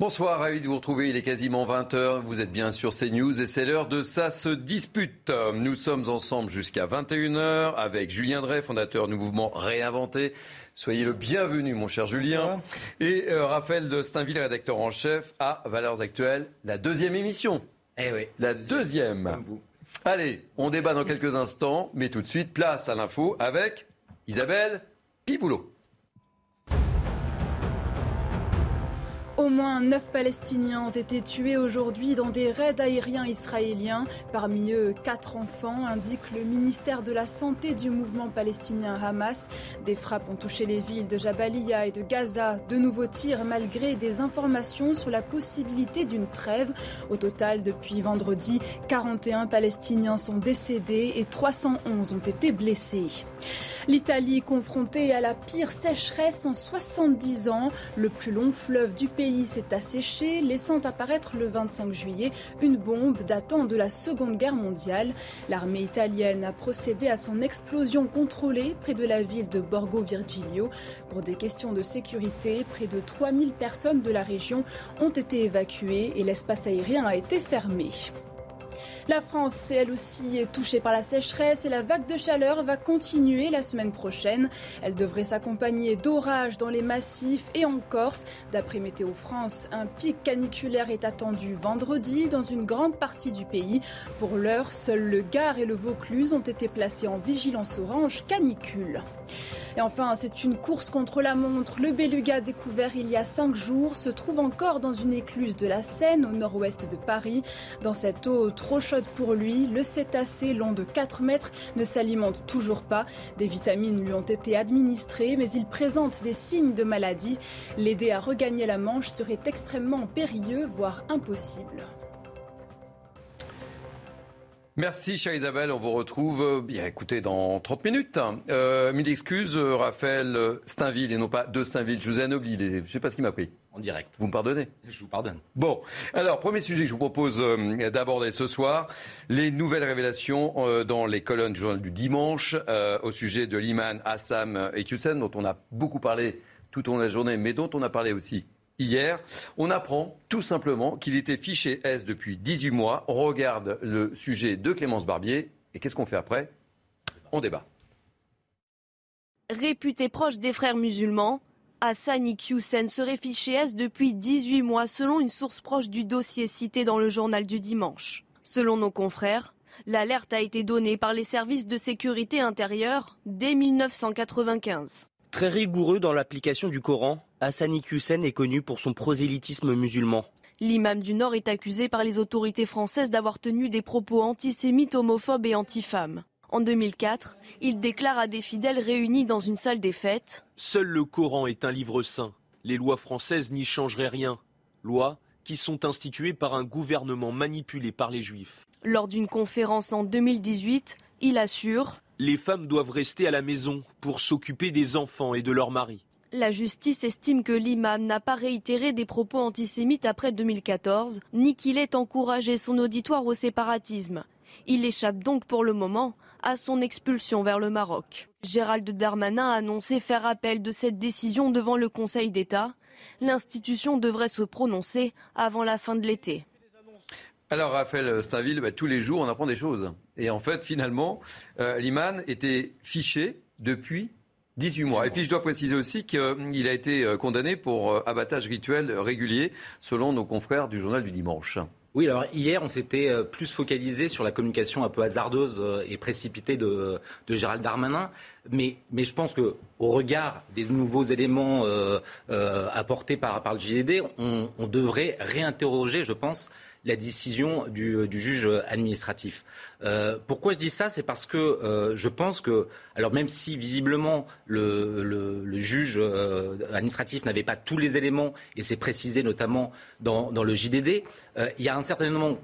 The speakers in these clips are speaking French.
Bonsoir, ravi de vous retrouver. Il est quasiment 20h. Vous êtes bien sur CNews et c'est l'heure de Ça se dispute. Nous sommes ensemble jusqu'à 21h avec Julien Drey, fondateur du mouvement Réinventé. Soyez le bienvenu, mon cher Julien. Et euh, Raphaël de Steinville, rédacteur en chef à Valeurs Actuelles, la deuxième émission. Eh oui. La deuxième. Comme vous. Allez, on débat dans quelques instants, mais tout de suite, place à l'info avec Isabelle Piboulot. Au moins neuf Palestiniens ont été tués aujourd'hui dans des raids aériens israéliens. Parmi eux, quatre enfants, indique le ministère de la Santé du mouvement palestinien Hamas. Des frappes ont touché les villes de Jabalia et de Gaza. De nouveaux tirs malgré des informations sur la possibilité d'une trêve. Au total, depuis vendredi, 41 Palestiniens sont décédés et 311 ont été blessés. L'Italie confrontée à la pire sécheresse en 70 ans, le plus long fleuve du pays s'est asséché, laissant apparaître le 25 juillet une bombe datant de la Seconde Guerre mondiale. L'armée italienne a procédé à son explosion contrôlée près de la ville de Borgo Virgilio. Pour des questions de sécurité, près de 3000 personnes de la région ont été évacuées et l'espace aérien a été fermé. La France, elle aussi, est touchée par la sécheresse et la vague de chaleur va continuer la semaine prochaine. Elle devrait s'accompagner d'orages dans les massifs et en Corse. D'après Météo France, un pic caniculaire est attendu vendredi dans une grande partie du pays. Pour l'heure, seuls le Gard et le Vaucluse ont été placés en vigilance orange canicule. Et enfin, c'est une course contre la montre. Le beluga découvert il y a cinq jours se trouve encore dans une écluse de la Seine au nord-ouest de Paris. Dans cette eau trop chaude pour lui, le cétacé long de 4 mètres ne s'alimente toujours pas. Des vitamines lui ont été administrées, mais il présente des signes de maladie. L'aider à regagner la Manche serait extrêmement périlleux, voire impossible. Merci, chère Isabelle. On vous retrouve, euh, bien écoutez, dans 30 minutes. Euh, mille excuses, euh, Raphaël Steinville, et non pas de Steinville. Je vous ai anobli. Je ne sais pas ce qui m'a pris. En direct. Vous me pardonnez Je vous pardonne. Bon, alors, premier sujet que je vous propose euh, d'aborder ce soir, les nouvelles révélations euh, dans les colonnes du journal du dimanche au sujet de l'imam Assam Ekyusen, dont on a beaucoup parlé tout au long de la journée, mais dont on a parlé aussi hier. On apprend tout simplement qu'il était fiché S depuis 18 mois. On regarde le sujet de Clémence Barbier, et qu'est-ce qu'on fait après? On débat. Réputé proche des frères musulmans, Hassani Hussein serait fiché S depuis 18 mois selon une source proche du dossier cité dans le journal du dimanche. Selon nos confrères, l'alerte a été donnée par les services de sécurité intérieure dès 1995. Très rigoureux dans l'application du Coran, Hassani Hussein est connu pour son prosélytisme musulman. L'imam du Nord est accusé par les autorités françaises d'avoir tenu des propos antisémites, homophobes et antifemmes. En 2004, il déclare à des fidèles réunis dans une salle des fêtes Seul le Coran est un livre saint. Les lois françaises n'y changeraient rien. Lois qui sont instituées par un gouvernement manipulé par les juifs. Lors d'une conférence en 2018, il assure Les femmes doivent rester à la maison pour s'occuper des enfants et de leurs maris. La justice estime que l'imam n'a pas réitéré des propos antisémites après 2014, ni qu'il ait encouragé son auditoire au séparatisme. Il échappe donc pour le moment à son expulsion vers le Maroc. Gérald Darmanin a annoncé faire appel de cette décision devant le Conseil d'État. L'institution devrait se prononcer avant la fin de l'été. Alors, Raphaël Stainville, bah, tous les jours, on apprend des choses. Et en fait, finalement, euh, Liman était fiché depuis 18 mois. Et puis, je dois préciser aussi qu'il a été euh, condamné pour euh, abattage rituel régulier, selon nos confrères du journal du dimanche. Oui, alors hier, on s'était euh, plus focalisé sur la communication un peu hasardeuse et précipitée de, Gérald Darmanin. Mais, je pense que au regard des nouveaux éléments apportés par, le JDD, on devrait réinterroger, je pense, la décision du, du juge administratif. Euh, pourquoi je dis ça? C'est parce que euh, je pense que, alors même si visiblement le, juge euh, administratif n'avait pas tous les éléments, et c'est précisé notamment dans, le JDD, euh, il y a un certain nombre,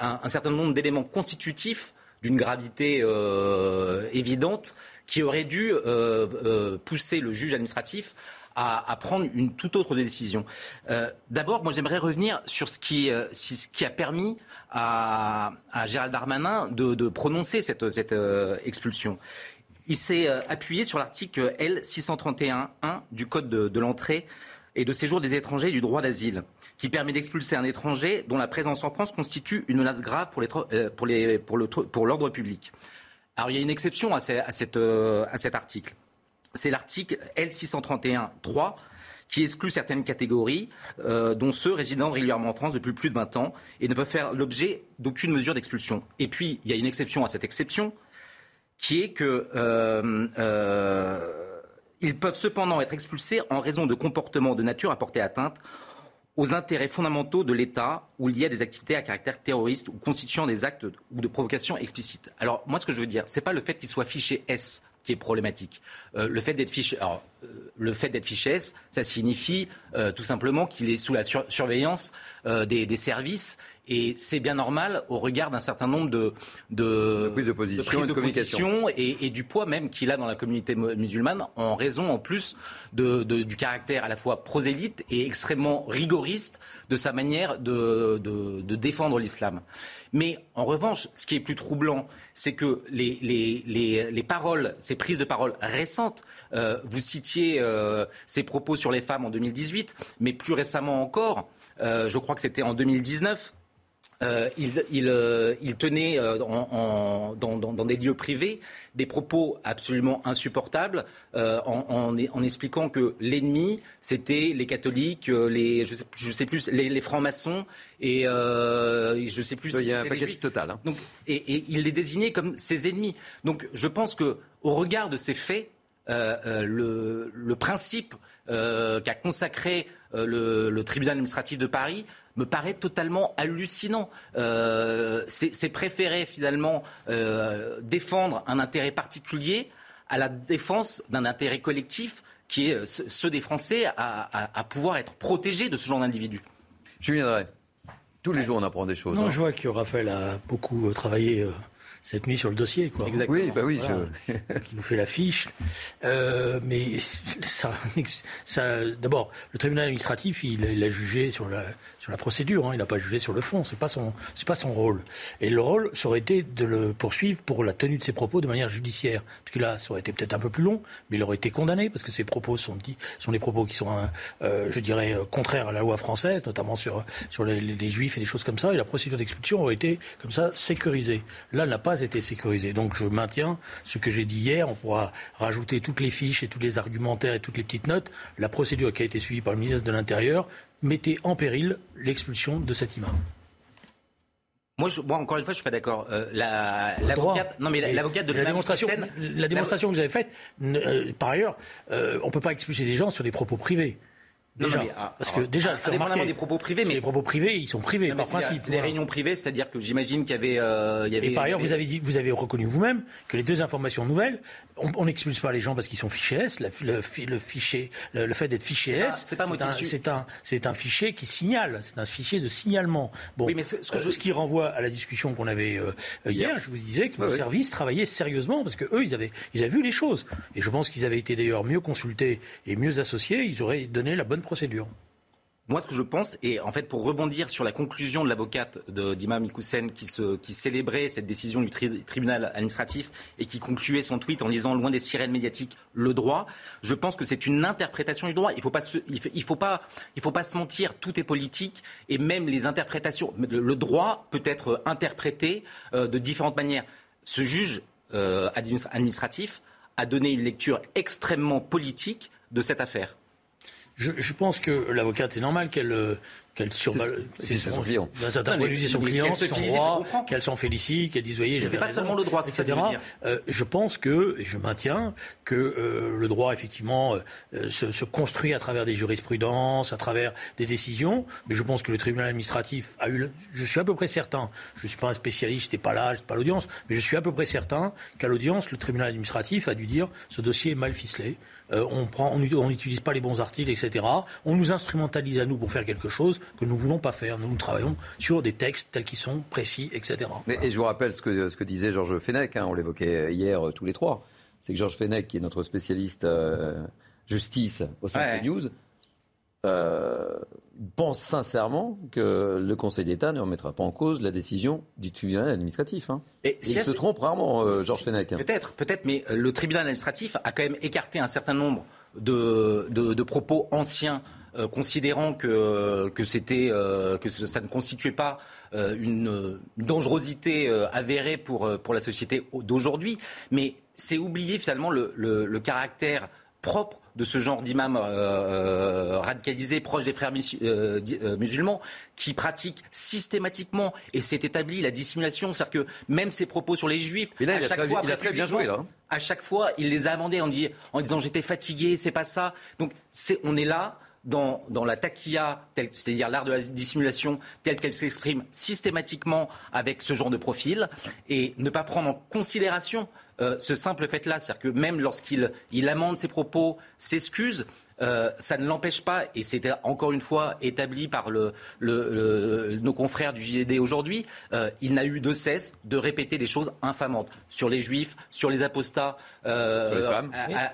un, certain nombre d'éléments constitutifs d'une gravité euh, évidente qui auraient dû euh, euh, pousser le juge administratif à, prendre une toute autre décision. Euh, D'abord, moi j'aimerais revenir sur ce qui, euh, a permis à, Gérald Darmanin de, prononcer cette, euh, expulsion. Il s'est appuyé sur l'article L631.1 du Code de, l'entrée et de séjour des étrangers et du droit d'asile, qui permet d'expulser un étranger dont la présence en France constitue une menace grave pour, l'ordre public. Alors il y a une exception à cet article. C'est l'article L631-3 qui exclut certaines catégories, euh, dont ceux résidant régulièrement en France depuis plus de 20 ans et ne peuvent faire l'objet d'aucune mesure d'expulsion. Et puis, il y a une exception à cette exception, qui est que euh, euh, peuvent cependant être expulsés en raison de comportements de nature à porter atteinte aux intérêts fondamentaux de l'État ou liés à des activités à caractère terroriste ou constituant des actes ou de provocation explicites. Alors moi, ce que je veux dire, c'est pas le fait qu'ils soient fichés S qui est problématique. le fait d'être fiché, alors le fait d'être fiché ça signifie euh, tout simplement qu'il est sous la surveillance euh, des, services. Et c'est bien normal au regard d'un certain nombre de, de, de prises de position, et, du poids même qu'il a dans la communauté musulmane, en raison en plus de, du caractère à la fois prosélyte et extrêmement rigoriste de sa manière de, défendre l'islam. Mais en revanche, ce qui est plus troublant, c'est que les, les, paroles, ces prises de parole récentes, euh, vous citiez euh, ses propos sur les femmes en 2018, mais plus récemment encore, euh, je crois que c'était en 2019, euh, il, tenait dans, des lieux privés des propos absolument insupportables en, expliquant que l'ennemi, c'était les catholiques, les, je sais, plus, les, francs-maçons et je sais plus. Il y a un paquet total. Hein. Donc, et, il les désignait comme ses ennemis. Donc je pense que au regard de ces faits, euh, euh, le, principe euh, qu'a consacré le, tribunal administratif de Paris me paraît totalement hallucinant. C'est préférer finalement défendre un intérêt particulier à la défense d'un intérêt collectif qui est ceux des Français à, pouvoir être protégés de ce genre d'individus. Je viendrai. Tous les jours, on apprend des choses. Non, hein. je vois que Raphaël a beaucoup travaillé cette nuit sur le dossier. Quoi. Oui, bah oui. qui nous fait la fiche. Euh, mais ça, ça d'abord, le tribunal administratif, il, il, a jugé sur la, sur la procédure. Hein, il n'a pas jugé sur le fond. C'est pas son, c'est pas son rôle. Et le rôle, ça aurait été de le poursuivre pour la tenue de ses propos de manière judiciaire. Parce que là, ça aurait été peut-être un peu plus long, mais il aurait été condamné parce que ses propos sont, sont des propos qui sont, euh, je dirais, euh, contraires à la loi française, notamment sur, sur les, les, juifs et des choses comme ça. Et la procédure d'expulsion aurait été comme ça sécurisée. Là, elle n'a pas été sécurisée. Donc, je maintiens ce que j'ai dit hier. On pourra rajouter toutes les fiches et tous les argumentaires et toutes les petites notes. La procédure qui a été suivie par le ministre de l'Intérieur mettait en péril l'expulsion de cet imam. Moi, encore une fois, je suis pas d'accord. Euh, l'avocate, non mais l'avocate de la démonstration, la démonstration que vous avez faite. Euh, par ailleurs, euh, on peut pas expulser des gens sur des propos privés. Déjà, ah, parce que déjà, indépendamment des propos privés, mais les propos privés, ils sont privés par principe. C'est des réunions privées, c'est-à-dire que j'imagine qu'il y avait, euh, il y avait. Et par ailleurs, vous avez dit, vous avez reconnu vous-même que les deux informations nouvelles, on n'expulse pas les gens parce qu'ils sont fichés S. Le, le, fichier, le, fait d'être fiché S, c'est pas C'est un, c'est un, fichier qui signale. C'est un fichier de signalement. Bon, oui, mais ce, que je... ce, qui renvoie à la discussion qu'on avait euh, hier, je vous disais que le service travaillait sérieusement parce que eux, ils avaient, ils avaient vu les choses. Et je pense qu'ils avaient été d'ailleurs mieux consultés et mieux associés. Ils auraient donné la bonne procédure. Moi, ce que je pense, et en fait, pour rebondir sur la conclusion de l'avocate d'Imam Ikoussen qui, célébrait cette décision du tribunal administratif et qui concluait son tweet en disant loin des sirènes médiatiques le droit, je pense que c'est une interprétation du droit. Il ne faut pas se mentir, tout est politique et même les interprétations. Le droit peut être interprété euh, de différentes manières. Ce juge euh, administratif a donné une lecture extrêmement politique de cette affaire. Je, je, pense que l'avocate, c'est normal qu'elle euh, qu'elle survole son, client. D'un certain point de vue, son client, son droit, qu'elle s'en félicite, qu'elle dise, voyez, c'est pas seulement le droit, c'est etc. Euh, je pense que, et je maintiens, que euh, le droit, effectivement, euh, se, se, construit à travers des jurisprudences, à travers des décisions, mais je pense que le tribunal administratif a eu, je suis à peu près certain, je suis pas un spécialiste, j'étais pas là, j'étais pas à l'audience, mais je suis à peu près certain qu'à l'audience, le tribunal administratif a dû dire, ce dossier est mal ficelé, euh, on prend, on n'utilise pas les bons articles, etc. On nous instrumentalise à nous pour faire quelque chose que nous ne voulons pas faire. Nous, nous travaillons sur des textes tels qu'ils sont, précis, etc. et je vous rappelle ce que, ce que disait Georges Fenech, hein, on l'évoquait hier euh, tous les trois. C'est que Georges Fenech, qui est notre spécialiste euh, justice au sein de CNews, euh, pense sincèrement que le Conseil d'État ne remettra pas en cause la décision du tribunal administratif. Hein. Et Il se trompe rarement, Georges Fenech. Hein. Peut-être, peut-être, mais le tribunal administratif a quand même écarté un certain nombre de, de propos anciens considérant que, que, c'était, que ça ne constituait pas une, dangerosité avérée pour, pour la société d'aujourd'hui. Mais c'est oublier finalement le, le caractère propre de ce genre d'imam euh, euh, radicalisé proche des frères euh, musulmans qui pratiquent systématiquement et c'est établi la dissimulation, c'est-à-dire que même ses propos sur les juifs, à chaque fois, il a très bien joué là. Hein. À chaque fois, il les a amendés en, en disant j'étais fatigué, c'est pas ça. Donc on est là dans, dans, la taquilla, c'est-à-dire l'art de la dissimulation, telle qu'elle s'exprime systématiquement avec ce genre de profil, et ne pas prendre en considération euh, ce simple fait-là. C'est-à-dire que même lorsqu'il il amende ses propos, s'excuse, euh, ça ne l'empêche pas, et c'est encore une fois établi par le, le, nos confrères du JD aujourd'hui, euh, il n'a eu de cesse de répéter des choses infamantes sur les juifs, sur les apostats, euh,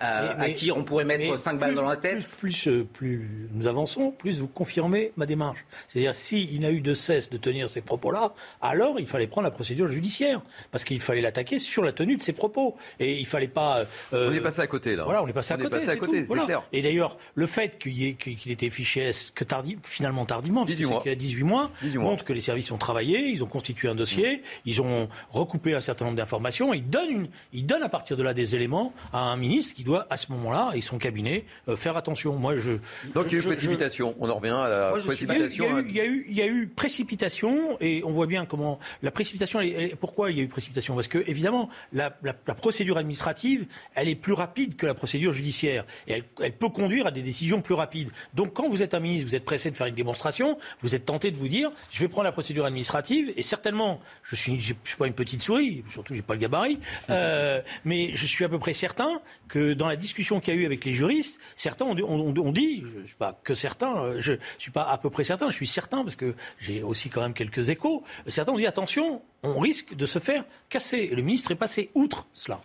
À, qui on pourrait mettre cinq balles dans la tête. Plus, plus, plus, nous avançons, plus vous confirmez ma démarche. C'est-à-dire, s'il n'a eu de cesse de tenir ces propos-là, alors il fallait prendre la procédure judiciaire, parce qu'il fallait l'attaquer sur la tenue de ses propos. Et il fallait pas. on est passé à côté, là. Voilà, on est passé à côté. Passé à côté, c'est clair. Et d'ailleurs, le fait qu'il ait, qu'il était fiché que finalement tardivement, 18 mois. a 18 mois, montre que les services ont travaillé, ils ont constitué un dossier, mmh. ils ont recoupé un certain nombre d'informations, ils donnent, ils donnent à partir de là des éléments à un ministre qui doit, à ce moment-là, et son cabinet, euh, faire attention. Moi, je, Donc il y a eu précipitation, on en revient à la précipitation. Il y, a eu, il, y a eu, précipitation, et on voit bien comment la précipitation, pourquoi il y a eu précipitation? Parce que, évidemment, la, procédure administrative, elle est plus rapide que la procédure judiciaire, et elle, elle peut conduire à des décision plus rapide. Donc quand vous êtes un ministre, vous êtes pressé de faire une démonstration, vous êtes tenté de vous dire, je vais prendre la procédure administrative, et certainement, je suis, je, suis pas une petite souris, surtout j'ai pas le gabarit, euh, mais je suis à peu près certain que dans la discussion qu'il y a eu avec les juristes, certains ont, on, dit, je, ne suis pas que certains, euh, je suis pas à peu près certain, je suis certain parce que j'ai aussi quand même quelques échos. Certains ont dit attention, on risque de se faire casser. Et le ministre est passé outre cela.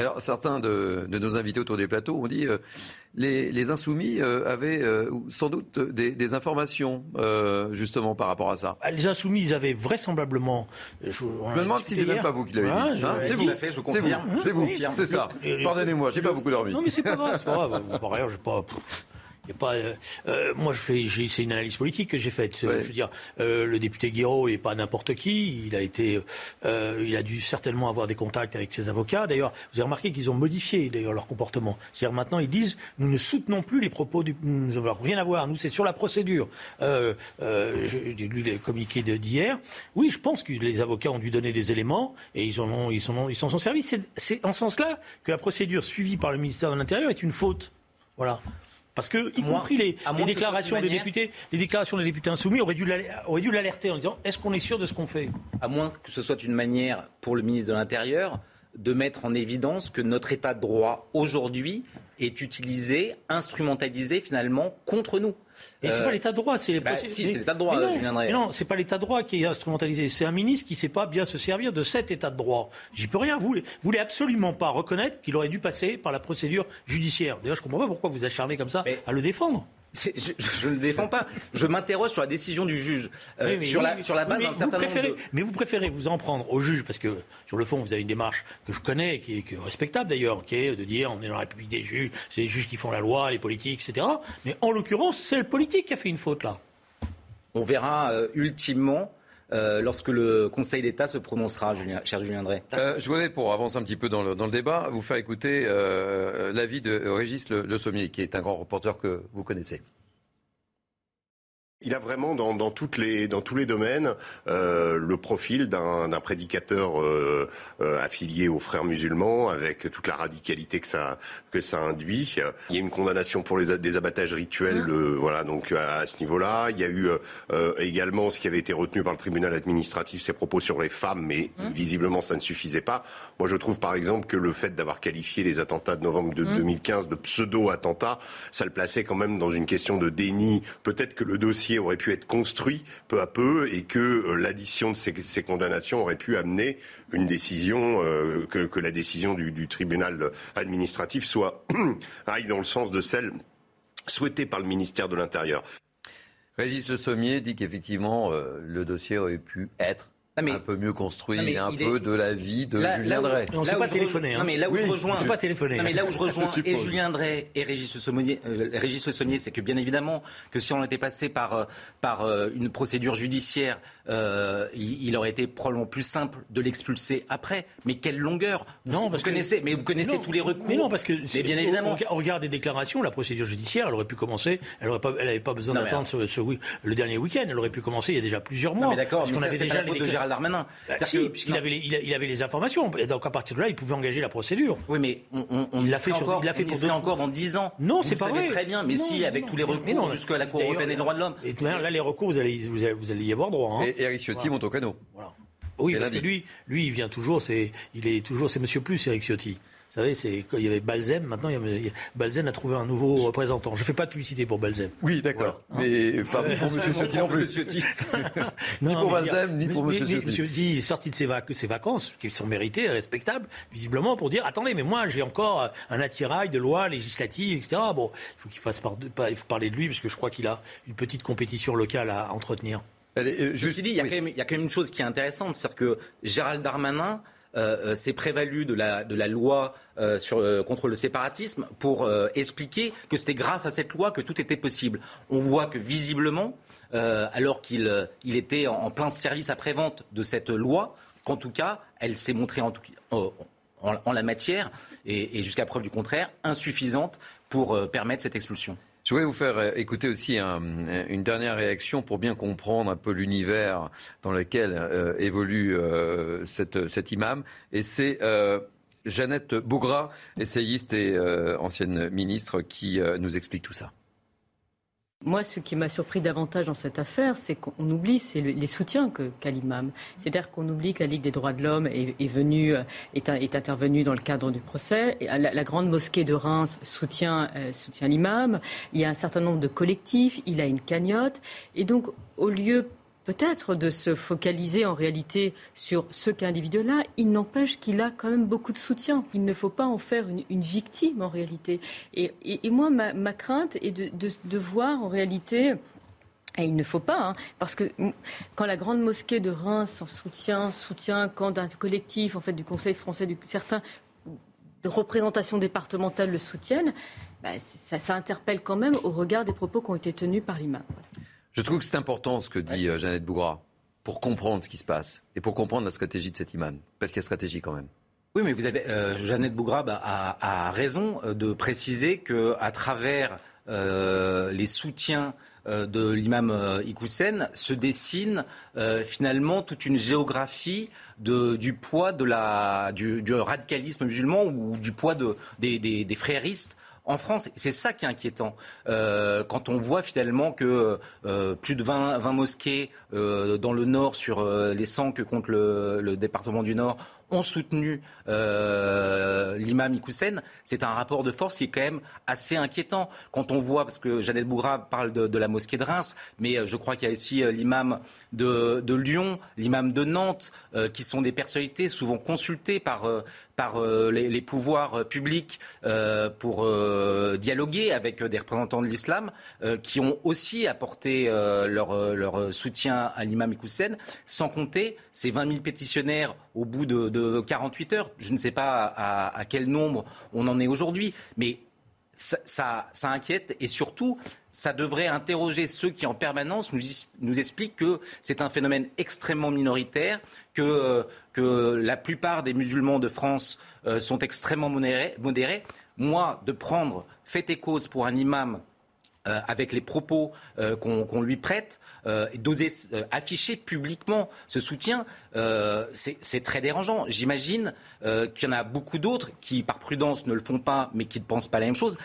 Alors, certains de, nos invités autour des plateaux ont dit euh, les, insoumis euh, avaient euh, sans doute des, informations justement par rapport à ça. Ah, les insoumis, ils avaient vraisemblablement. Je, me demande si c'est même pas vous qui l'avez dit. Hein, c'est vous. Fait, je confirme. C'est vous. C'est ça. Pardonnez-moi, j'ai pas beaucoup dormi. Non, mais c'est pas grave. C'est pas grave. Par ailleurs, je pas pas, euh, euh, moi, je fais, c'est une analyse politique que j'ai faite. Je veux dire, euh, le député Guiraud n'est pas n'importe qui. Il a été, il a dû certainement avoir des contacts avec ses avocats. D'ailleurs, vous avez remarqué qu'ils ont modifié d'ailleurs leur comportement. C'est-à-dire maintenant, ils disent, nous ne soutenons plus les propos du, nous n'avons rien à voir. Nous, c'est sur la procédure. j'ai lu les communiqués d'hier. Oui, je pense que les avocats ont dû donner des éléments et ils en ont, ils sont, ils s'en sont servis. C'est en ce sens-là que la procédure suivie par le ministère de l'Intérieur est une faute. Voilà. Parce que, y compris les, déclarations des députés, les déclarations des députés insoumis auraient dû l'alerter en disant est-ce qu'on est sûr de ce qu'on fait? À moins que ce soit une manière pour le ministre de l'Intérieur de mettre en évidence que notre état de droit aujourd'hui est utilisé, instrumentalisé finalement contre nous. Et c'est pas l'état de droit, c'est les bah, Si, c'est l'état de droit, non, mais non, c'est pas l'état de droit qui est instrumentalisé. C'est un ministre qui sait pas bien se servir de cet état de droit. J'y peux rien. Vous, voulez absolument pas reconnaître qu'il aurait dû passer par la procédure judiciaire. D'ailleurs, je comprends pas pourquoi vous acharnez comme ça à le défendre. Je, ne le défends pas. Je m'interroge sur la décision du juge, euh, sur, la, sur la base d'un certain nombre de... Mais vous préférez vous en prendre au juge, parce que sur le fond, vous avez une démarche que je connais, qui est, respectable d'ailleurs, qui est de dire on est dans la République des juges, c'est les juges qui font la loi, les politiques, etc. Mais en l'occurrence, c'est le politique qui a fait une faute là. On verra euh, ultimement euh, lorsque le Conseil d'État se prononcera, cher Julien Drey. Euh, je voulais, pour avancer un petit peu dans le, débat, vous faire écouter euh, l'avis de Régis le, le, Sommier, qui est un grand reporter que vous connaissez. Il a vraiment dans, dans, toutes les, dans tous les domaines euh, le profil d'un prédicateur euh, euh, affilié aux frères musulmans, avec toute la radicalité que ça, que ça induit. Il y a une condamnation pour les, des abattages rituels, mmh. voilà, donc à, ce niveau-là. Il y a eu également ce qui avait été retenu par le tribunal administratif, ses propos sur les femmes, mais mmh. visiblement ça ne suffisait pas. Moi, je trouve par exemple que le fait d'avoir qualifié les attentats de novembre de 2015 mmh. de pseudo-attentats, ça le plaçait quand même dans une question de déni. Peut-être que le aurait pu être construit peu à peu et que euh, l'addition de ces, condamnations aurait pu amener une décision, euh, que, la décision du, tribunal administratif soit aille dans le sens de celle souhaitée par le ministère de l'Intérieur. Régis Le Sommier dit qu'effectivement, euh, le dossier aurait pu être un peu mieux construit, un peu de la vie de Julien Drey. On ne s'est pas téléphoné. Non, mais là où je rejoins, pas téléphoné. mais là où je rejoins et Julien Drey et Régis Sommier, euh, Régis Sommier, c'est que bien évidemment que si on était passé par euh, par euh, une procédure judiciaire, euh, il, il, aurait été probablement plus simple de l'expulser après. Mais quelle longueur vous, Non, parce vous connaissez, mais vous connaissez tous les recours. Mais non, parce que mais bien évidemment, au, regard des déclarations, la procédure judiciaire, elle aurait pu commencer. Elle n'avait pas, pas besoin d'attendre ce, ce, le dernier week-end. Elle aurait pu commencer il y a déjà plusieurs mois. Non, mais d'accord, mais on avait déjà les Gérald Darmanin. Bah, si, puisqu'il avait, il, avait les informations. Et donc à partir de là, il pouvait engager la procédure. Oui, mais on, on, il l'a fait encore. Il l'a fait pour encore dans 10 ans. Non, c'est pas vrai. très bien. Mais si, avec tous les recours jusqu'à la Cour européenne des droits de l'homme. Et là, les recours, vous allez, vous allez y avoir droit. Hein. Et Eric Ciotti monte au canot. Oui, parce que lui, lui, il vient toujours. C'est, il est toujours, c'est Monsieur Plus, Eric Ciotti. Vous savez, c'est il y avait Balzem, maintenant il y a, Balzem a trouvé un nouveau représentant. Je ne fais pas de publicité pour Balzem. Oui, d'accord. Mais pas pour M. Ciotti non plus. ni pour Balzem, ni pour M. Ciotti. M. Ciotti est sorti de ses, ses, vacances, qui sont méritées respectables, visiblement, pour dire attendez, mais moi j'ai encore un attirail de lois législatives, etc. Bon, il faut qu'il fasse par, il faut parler de lui, parce que je crois qu'il a une petite compétition locale à entretenir. Euh, je dit, il y, a quand même, il y a quand même une chose qui est intéressante, c'est-à-dire que Gérald Darmanin euh, euh, s'est prévalu de la, loi euh, contre le séparatisme pour expliquer que c'était grâce à cette loi que tout était possible. On voit que visiblement, alors qu'il il était en, plein service après-vente de cette loi, qu'en tout cas, elle s'est montrée en, la matière, et jusqu'à preuve du contraire, insuffisante pour permettre cette expulsion. Je voulais vous faire euh, écouter aussi une dernière réaction pour bien comprendre un peu l'univers dans lequel euh, évolue euh, cet imam. Et c'est Jeannette Bougra, essayiste et ancienne ministre, qui nous explique tout ça. Moi, ce qui m'a surpris davantage dans cette affaire, c'est qu'on oublie c'est les soutiens qu'a l'imam. C'est-à-dire qu'on oublie que la Ligue des droits de l'homme est, venue, euh, est, intervenue dans le cadre du procès. La, la grande mosquée de Reims soutient, euh, soutient l'imam. Il y a un certain nombre de collectifs. Il a une cagnotte. Et donc, au lieu peut-être de se focaliser en réalité sur ce cas individuel-là, il n'empêche qu'il a quand même beaucoup de soutien. Il ne faut pas en faire une, victime en réalité. Et, moi, ma, crainte est de, voir en réalité et il ne faut pas, hein, parce que quand la grande mosquée de Reims soutient, soutient quand un collectif, en fait, du Conseil français, certains de représentations départementales le soutiennent, bah, ça, interpelle quand même au regard des propos qui ont été tenus par l'imam. Je trouve que c'est important ce que dit euh, Jeannette Bougra pour comprendre ce qui se passe et pour comprendre la stratégie de cet imam. Parce qu'il y a stratégie quand même. Oui, mais vous avez euh, Jeannette Bougra bah, a, raison euh, de préciser que à travers les soutiens de l'imam Ikoussen se dessine finalement toute une géographie du poids de la, du, radicalisme musulman ou du poids de, des, des fréristes en France. C'est ça qui est inquiétant. Euh, quand on voit finalement que euh, plus de 20, mosquées euh, dans le Nord sur les 100 que compte le, département du Nord ont soutenu l'imam Ikoussen, c'est un rapport de force qui est quand même assez inquiétant. Quand on voit, parce que Jeannette Bougra parle de, la mosquée de Reims, mais je crois qu'il y a ici l'imam de, Lyon, l'imam de Nantes, qui sont des personnalités souvent consultées par, par les, pouvoirs publics pour dialoguer avec des représentants de l'islam, qui ont aussi apporté leur, leur soutien à l'imam Ikoussen, sans compter ces 20 000 pétitionnaires au bout de, 48 heures. Je ne sais pas à, quel nombre on en est aujourd'hui, mais ça, inquiète et surtout, ça devrait interroger ceux qui en permanence nous, expliquent que c'est un phénomène extrêmement minoritaire, que, la plupart des musulmans de France euh, sont extrêmement modérés. Moi, de prendre fait et cause pour un imam euh, avec les propos euh, qu'on lui prête, euh, d'oser afficher publiquement ce soutien, c'est très dérangeant. J'imagine qu'il y en a beaucoup d'autres qui, par prudence, ne le font pas, mais qui ne pensent pas la même chose.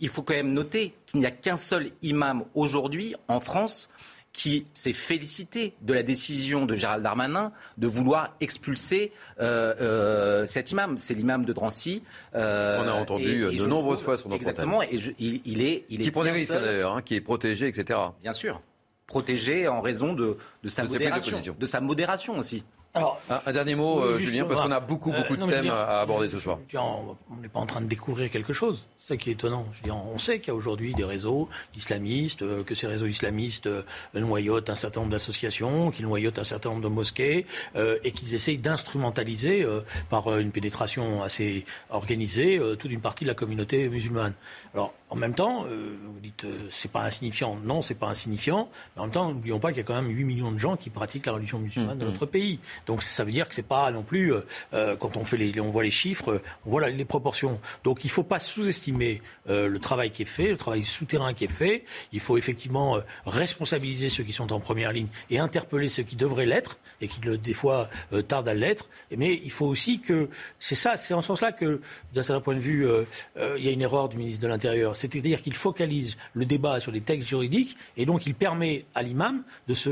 Il faut quand même noter qu'il n'y a qu'un seul imam aujourd'hui en France qui s'est félicité de la décision de Gérald Darmanin de vouloir expulser euh, euh, cet imam. C'est l'imam de Drancy. Euh, On a entendu de nombreuses fois sur notre Exactement, et il, est, il est qui prend des risques d'ailleurs, hein, qui est protégé, etc. Bien sûr, protégé en raison de, sa modération, de sa modération aussi. Alors, un, dernier mot, Julien, parce qu'on a beaucoup, beaucoup de thèmes à aborder ce soir. on n'est pas en train de découvrir quelque chose. C'est ça qui est étonnant. Je on sait qu'il y a aujourd'hui des réseaux islamistes, euh, que ces réseaux islamistes euh, noyautent un certain nombre d'associations, qu'ils noyautent un certain nombre de mosquées, euh, et qu'ils essayent d'instrumentaliser par une pénétration assez organisée toute une partie de la communauté musulmane. Alors, en même temps, vous dites c'est pas insignifiant. Non, c'est pas insignifiant. Mais en même temps, n'oublions pas qu'il y a quand même 8 millions de gens qui pratiquent la religion musulmane dans mmh, mmh. notre pays. Donc ça veut dire que c'est pas non plus quand on fait les, on voit les chiffres, on voit les proportions. Donc il faut pas sous-estimer le travail qui est fait, le travail souterrain qui est fait. Il faut effectivement euh, responsabiliser ceux qui sont en première ligne et interpeller ceux qui devraient l'être et qui, des fois, euh, tardent à l'être. Mais il faut aussi que. C'est ça, c'est en ce sens-là que, d'un certain point de vue, euh, il y a une erreur du ministre de l'Intérieur. C'est-à-dire qu'il focalise le débat sur les textes juridiques et donc il permet à l'imam de se.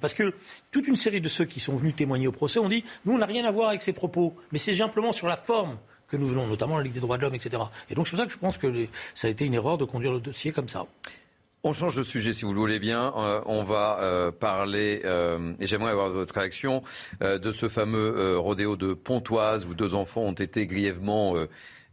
Parce que toute une série de ceux qui sont venus témoigner au procès ont dit nous, on n'a rien à voir avec ces propos, mais c'est simplement sur la forme que nous venons, notamment la Ligue des droits de l'homme, etc. Et donc c'est pour ça que je pense que ça a été une erreur de conduire le dossier comme ça. On change de sujet si vous le voulez bien. Euh, on va euh, parler, euh, et j'aimerais avoir votre réaction, de ce fameux rodéo de Pontoise où deux enfants ont été grièvement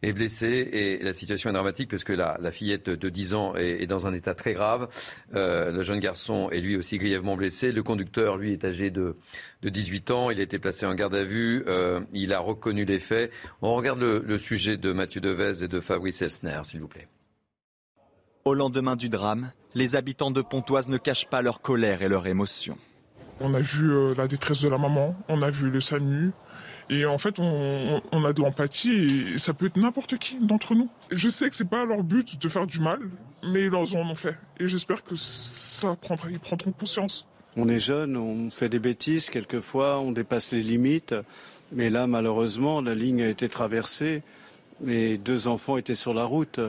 est blessé et la situation est dramatique parce que la, fillette de 10 ans est, dans un état très grave. Euh, le jeune garçon est lui aussi grièvement blessé. Le conducteur, lui, est âgé de, 18 ans. Il a été placé en garde à vue. Euh, il a reconnu les faits. On regarde le, sujet de Mathieu Devez et de Fabrice Elsner, s'il vous plaît. Au lendemain du drame, les habitants de Pontoise ne cachent pas leur colère et leur émotion. On a vu euh, la détresse de la maman, on a vu le SAMU, et en fait, on, a de l'empathie et ça peut être n'importe qui d'entre nous. Je sais que c'est pas leur but de faire du mal, mais ils en ont fait. Et j'espère que ça prendra, ils prendront conscience. On est jeune, on fait des bêtises quelquefois, on dépasse les limites. Mais là, malheureusement, la ligne a été traversée. et deux enfants étaient sur la route.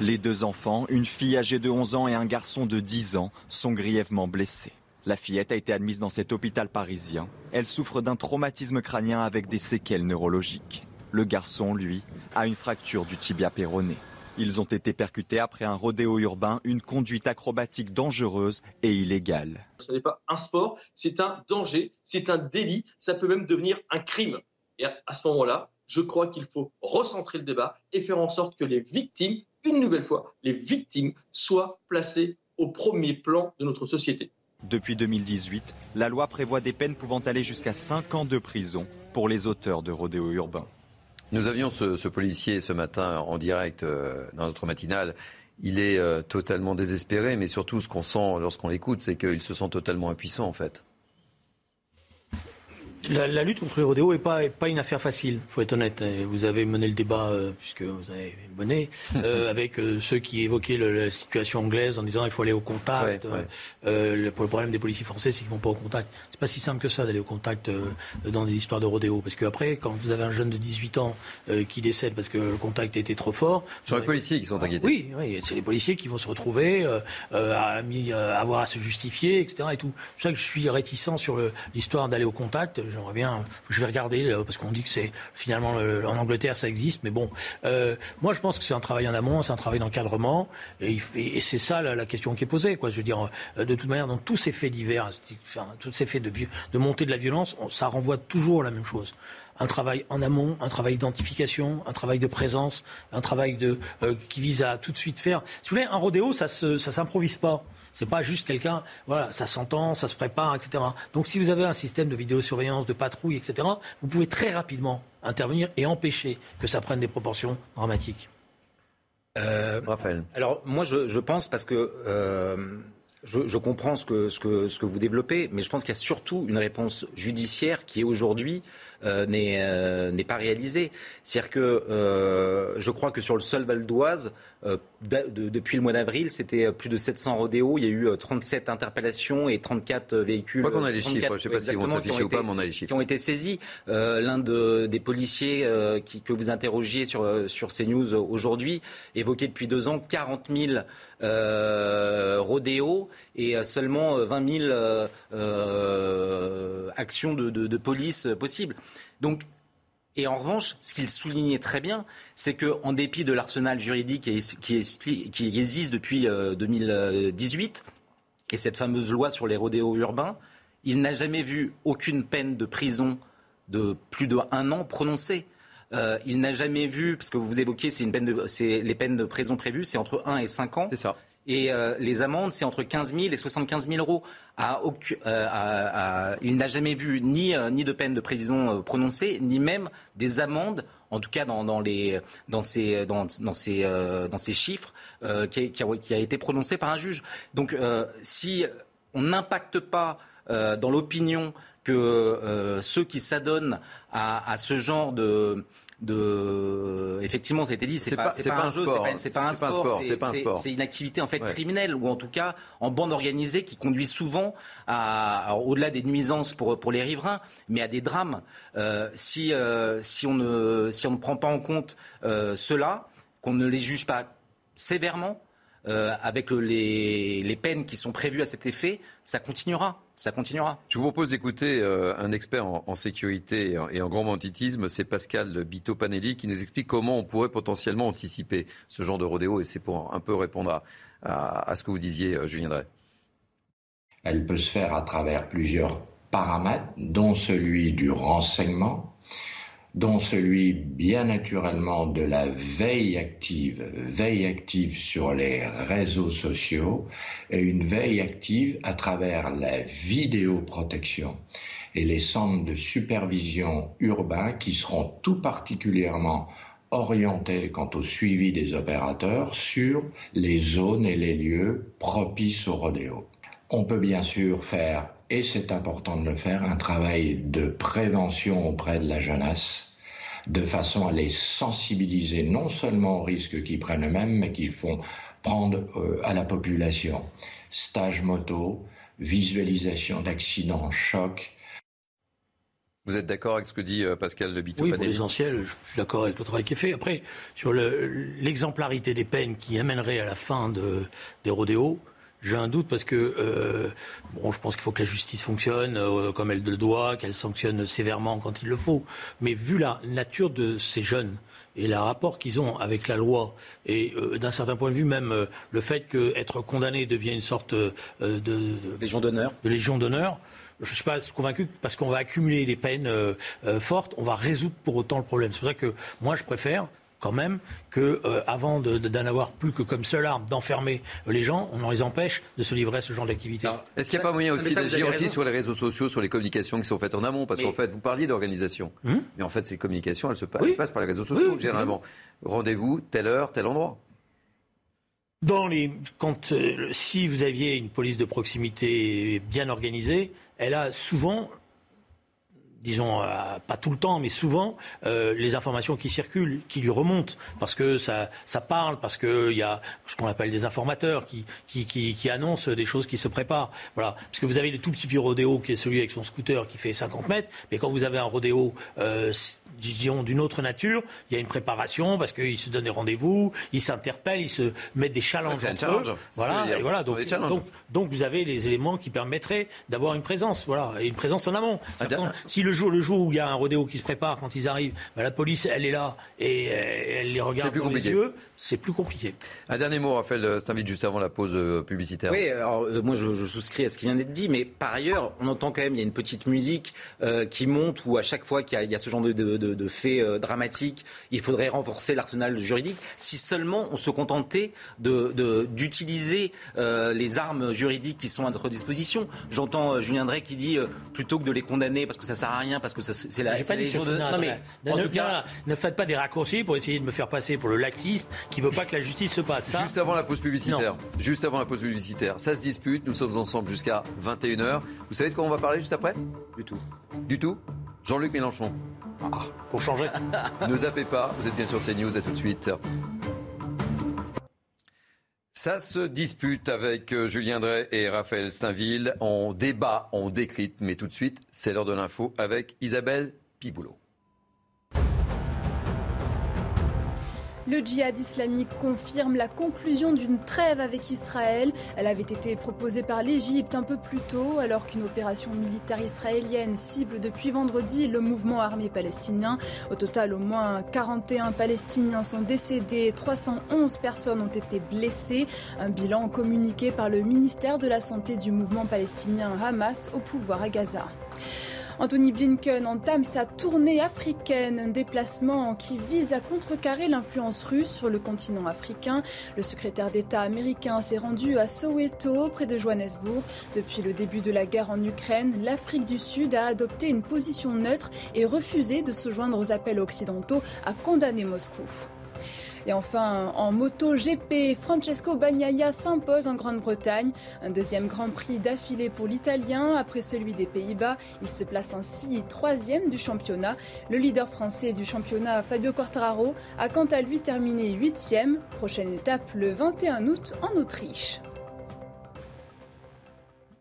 Les deux enfants, une fille âgée de 11 ans et un garçon de 10 ans, sont grièvement blessés. La fillette a été admise dans cet hôpital parisien. Elle souffre d'un traumatisme crânien avec des séquelles neurologiques. Le garçon, lui, a une fracture du tibia péroné. Ils ont été percutés après un rodéo urbain, une conduite acrobatique dangereuse et illégale. Ce n'est pas un sport, c'est un danger, c'est un délit, ça peut même devenir un crime. Et à ce moment-là, je crois qu'il faut recentrer le débat et faire en sorte que les victimes, une nouvelle fois, les victimes soient placées au premier plan de notre société. Depuis 2018, la loi prévoit des peines pouvant aller jusqu'à 5 ans de prison pour les auteurs de rodéo urbains. Nous avions ce, policier ce matin en direct euh, dans notre matinale. Il est euh, totalement désespéré, mais surtout ce qu'on sent lorsqu'on l'écoute, c'est qu'il se sent totalement impuissant en fait. La, lutte contre les rodéos n'est pas, pas une affaire facile, faut être honnête. Vous avez mené le débat, euh, puisque vous avez mené, euh, avec euh, ceux qui évoquaient la situation anglaise en disant il faut aller au contact. le, problème des policiers français, c'est qu'ils vont pas au contact. C'est pas si simple que ça d'aller au contact dans des histoires de rodéo. Parce qu'après, quand vous avez un jeune de 18 ans qui décède parce que le contact était trop fort... Ce sont les policiers qui sont inquiétés. Oui, oui c'est les policiers qui vont se retrouver à, avoir à se justifier, etc. Et tout. C'est pour ça que je suis réticent sur l'histoire d'aller au contact j'aimerais bien, je vais regarder euh, parce qu'on dit que c'est finalement en Angleterre ça existe, mais bon, euh, moi je pense que c'est un travail en amont, c'est un travail d'encadrement, et, c'est ça la, question qui est posée, quoi. Je veux dire, euh, de toute manière, dans tous ces faits divers, tous ces faits de, montée de la violence, ça renvoie toujours à la même chose un travail en amont, un travail d'identification, un travail de présence, un travail de, qui vise à tout de suite faire. Si vous voulez, un rodéo, ça ne s'improvise pas. C'est pas juste quelqu'un, voilà, ça s'entend, ça se prépare, etc. Donc si vous avez un système de vidéosurveillance, de patrouille, etc., vous pouvez très rapidement intervenir et empêcher que ça prenne des proportions dramatiques. Euh, Raphaël. Alors moi je, pense parce que euh, je, comprends ce que, ce, que, ce que vous développez, mais je pense qu'il y a surtout une réponse judiciaire qui est aujourd'hui euh, euh, n'est pas réalisée. C'est-à-dire que euh, je crois que sur le seul Val d'Oise, depuis le mois d'avril, c'était plus de 700 rodéos. Il y a eu 37 interpellations et 34 véhicules. Je crois qu'on a les chiffres. Je ne sais pas si vont s'afficher ou pas, mais on a les chiffres. Qui ont été saisis. L'un de, des policiers qui, que vous interrogiez sur, sur CNews aujourd'hui évoquait depuis deux ans 40 000 euh, rodéos et seulement 20 000 euh, actions de, de, police possibles. Donc, et en revanche, ce qu'il soulignait très bien, c'est qu'en dépit de l'arsenal juridique qui, existe depuis 2018 euh, et cette fameuse loi sur les rodéos urbains, il n'a jamais vu aucune peine de prison de plus d'un an prononcée. euh, il n'a jamais vu, parce que vous évoquez, c'est de, les peines de prison prévues, c'est entre 1 et 5 ans. C'est ça. Et euh, les amendes, c'est entre 15 000 et 75 000 euros. Euh, il n'a jamais vu ni, ni de peine de prison prononcée, ni même des amendes, en tout cas dans, les, dans, ces, dans, ces, dans ces chiffres, qui, qui, a, été prononcé par un juge. Donc si on n'impacte pas dans l'opinion que euh, ceux qui s'adonnent à, ce genre de, de effectivement ça a été dit c'est pas, pas, un jeu c'est pas, un sport c'est une activité en fait criminelle ou en tout cas en bande organisée qui conduit souvent à, au-delà des nuisances pour pour les riverains mais à des drames. Euh, si euh, si on ne si on ne prend pas en compte cela qu'on ne les juge pas sévèrement avec les, les peines qui sont prévues à cet effet ça continuera ça continuera. Je vous propose d'écouter euh, un expert en, sécurité et en, grand banditisme, c'est Pascal Bito-Panelli, qui nous explique comment on pourrait potentiellement anticiper ce genre de rodéo, et c'est pour un peu répondre à, ce que vous disiez, euh, Julien Drey. Elle peut se faire à travers plusieurs paramètres, dont celui du renseignement, dont celui bien naturellement de la veille active, veille active sur les réseaux sociaux et une veille active à travers la vidéoprotection et les centres de supervision urbains qui seront tout particulièrement orientés quant au suivi des opérateurs sur les zones et les lieux propices au rodéo. On peut bien sûr faire et c'est important de le faire, un travail de prévention auprès de la jeunesse, de façon à les sensibiliser non seulement aux risques qu'ils prennent eux-mêmes, mais qu'ils font prendre euh, à la population. Stage moto, visualisation d'accidents, chocs. Vous êtes d'accord avec ce que dit euh, Pascal Le Oui, pour l'essentiel, je suis d'accord avec le travail qui est fait. Après, sur l'exemplarité des peines qui amènerait à la fin de, des rodéos, j'ai un doute parce que euh, bon, je pense qu'il faut que la justice fonctionne euh, comme elle le doit, qu'elle sanctionne sévèrement quand il le faut. Mais vu la nature de ces jeunes et le rapport qu'ils ont avec la loi et euh, d'un certain point de vue même le fait qu'être condamné devient une sorte de, de, légion d'honneur. De légion d'honneur. Je ne suis pas convaincu parce qu'on va accumuler des peines fortes, on va résoudre pour autant le problème. C'est pour ça que moi je préfère quand même que euh, avant d'en avoir plus que comme seule arme d'enfermer les gens, on les empêche de se livrer à ce genre d'activité. Est-ce qu'il n'y a pas moyen aussi d'agir aussi sur les réseaux sociaux, sur les communications qui sont faites en amont? Parce qu'en fait, vous parliez d'organisation, hum mais en fait, ces communications, elles se passent, par les réseaux sociaux généralement. Rendez-vous, telle heure, tel endroit. Dans les, quand, euh, si vous aviez une police de proximité bien organisée, elle a souvent disons, euh, pas tout le temps, mais souvent, euh, les informations qui circulent, qui lui remontent, parce que ça, ça parle, parce qu'il y a ce qu'on appelle des informateurs qui, qui, qui, qui, annoncent des choses qui se préparent. Voilà. Parce que vous avez le tout petit rodéo qui est celui avec son scooter qui fait 50 mètres, mais quand vous avez un rodéo euh, disons, d'une autre nature. Il y a une préparation parce qu'ils se donnent des rendez-vous, ils s'interpellent, ils se mettent des challenges entre eux. Voilà, et voilà. Donc, donc, vous avez les éléments qui permettraient d'avoir une présence, voilà, et une présence en amont. Ah, si le jour, le jour où il y a un rodéo qui se prépare, quand ils arrivent, bah, la police, elle est là et elle les regarde dans les yeux c'est plus compliqué. Un dernier mot, Raphaël euh, t'invite juste avant la pause euh, publicitaire. Oui, alors euh, moi je, souscris à ce qui vient d'être dit, mais par ailleurs, on entend quand même, il y a une petite musique qui monte où à chaque fois qu'il y, a ce genre de, de, faits dramatiques, il faudrait renforcer l'arsenal juridique. Si seulement on se contentait d'utiliser les armes juridiques qui sont à notre disposition. J'entends Julien Drey qui dit plutôt que de les condamner parce que ça sert à rien, parce que c'est la. J'ai pas dit de... non, mais en tout cas, ne faites pas des raccourcis pour essayer de me faire passer pour le laxiste qui veut pas que la justice se passe. Juste avant la pause publicitaire. Juste avant la pause publicitaire. Ça se dispute. Nous sommes ensemble jusqu'à 21h. Vous savez de quoi on va parler juste après? Du tout. Du tout? Jean-Luc Mélenchon. Ah, pour changer. ne zappez pas. Vous êtes bien sur CNews. À tout de suite. Ça se dispute avec euh, Julien Drey et Raphaël Steinville. On débat, on décrypte, mais tout de suite, c'est l'heure de l'info avec Isabelle Piboulot. Le djihad islamique confirme la conclusion d'une trêve avec Israël. Elle avait été proposée par l'Égypte un peu plus tôt, alors qu'une opération militaire israélienne cible depuis vendredi le mouvement armé palestinien. Au total, au moins 41 Palestiniens sont décédés, 311 personnes ont été blessées. Un bilan communiqué par le ministère de la Santé du mouvement palestinien Hamas au pouvoir à Gaza. Anthony Blinken entame sa tournée africaine, un déplacement qui vise à contrecarrer l'influence russe sur le continent africain. Le secrétaire d'État américain s'est rendu à Soweto, près de Johannesburg. Depuis le début de la guerre en Ukraine, l'Afrique du Sud a adopté une position neutre et refusé de se joindre aux appels occidentaux à condamner Moscou. Et enfin, en moto GP, Francesco Bagnaia s'impose en Grande-Bretagne. Un deuxième Grand Prix d'affilée pour l'Italien après celui des Pays-Bas. Il se place ainsi troisième du championnat. Le leader français du championnat, Fabio Quartararo, a quant à lui terminé huitième. Prochaine étape le 21 août en Autriche.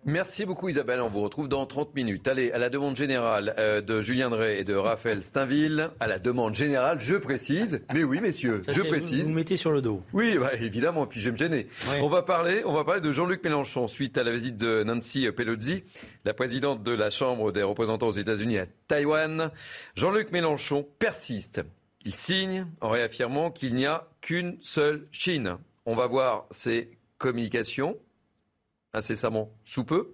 Merci beaucoup Isabelle, on vous retrouve dans 30 minutes. Allez, à la demande générale euh, de Julien Drey et de Raphaël Steinville, à la demande générale, je précise, mais oui messieurs, je précise. Vous, mettez sur le dos. Oui, bah, évidemment, puis je vais me gêner. On va parler, on va parler de Jean-Luc Mélenchon suite à la visite de Nancy Pelosi, la présidente de la Chambre des représentants aux États-Unis à Taïwan. Jean-Luc Mélenchon persiste. Il signe en réaffirmant qu'il n'y a qu'une seule Chine. On va voir ses communications incessamment sous peu.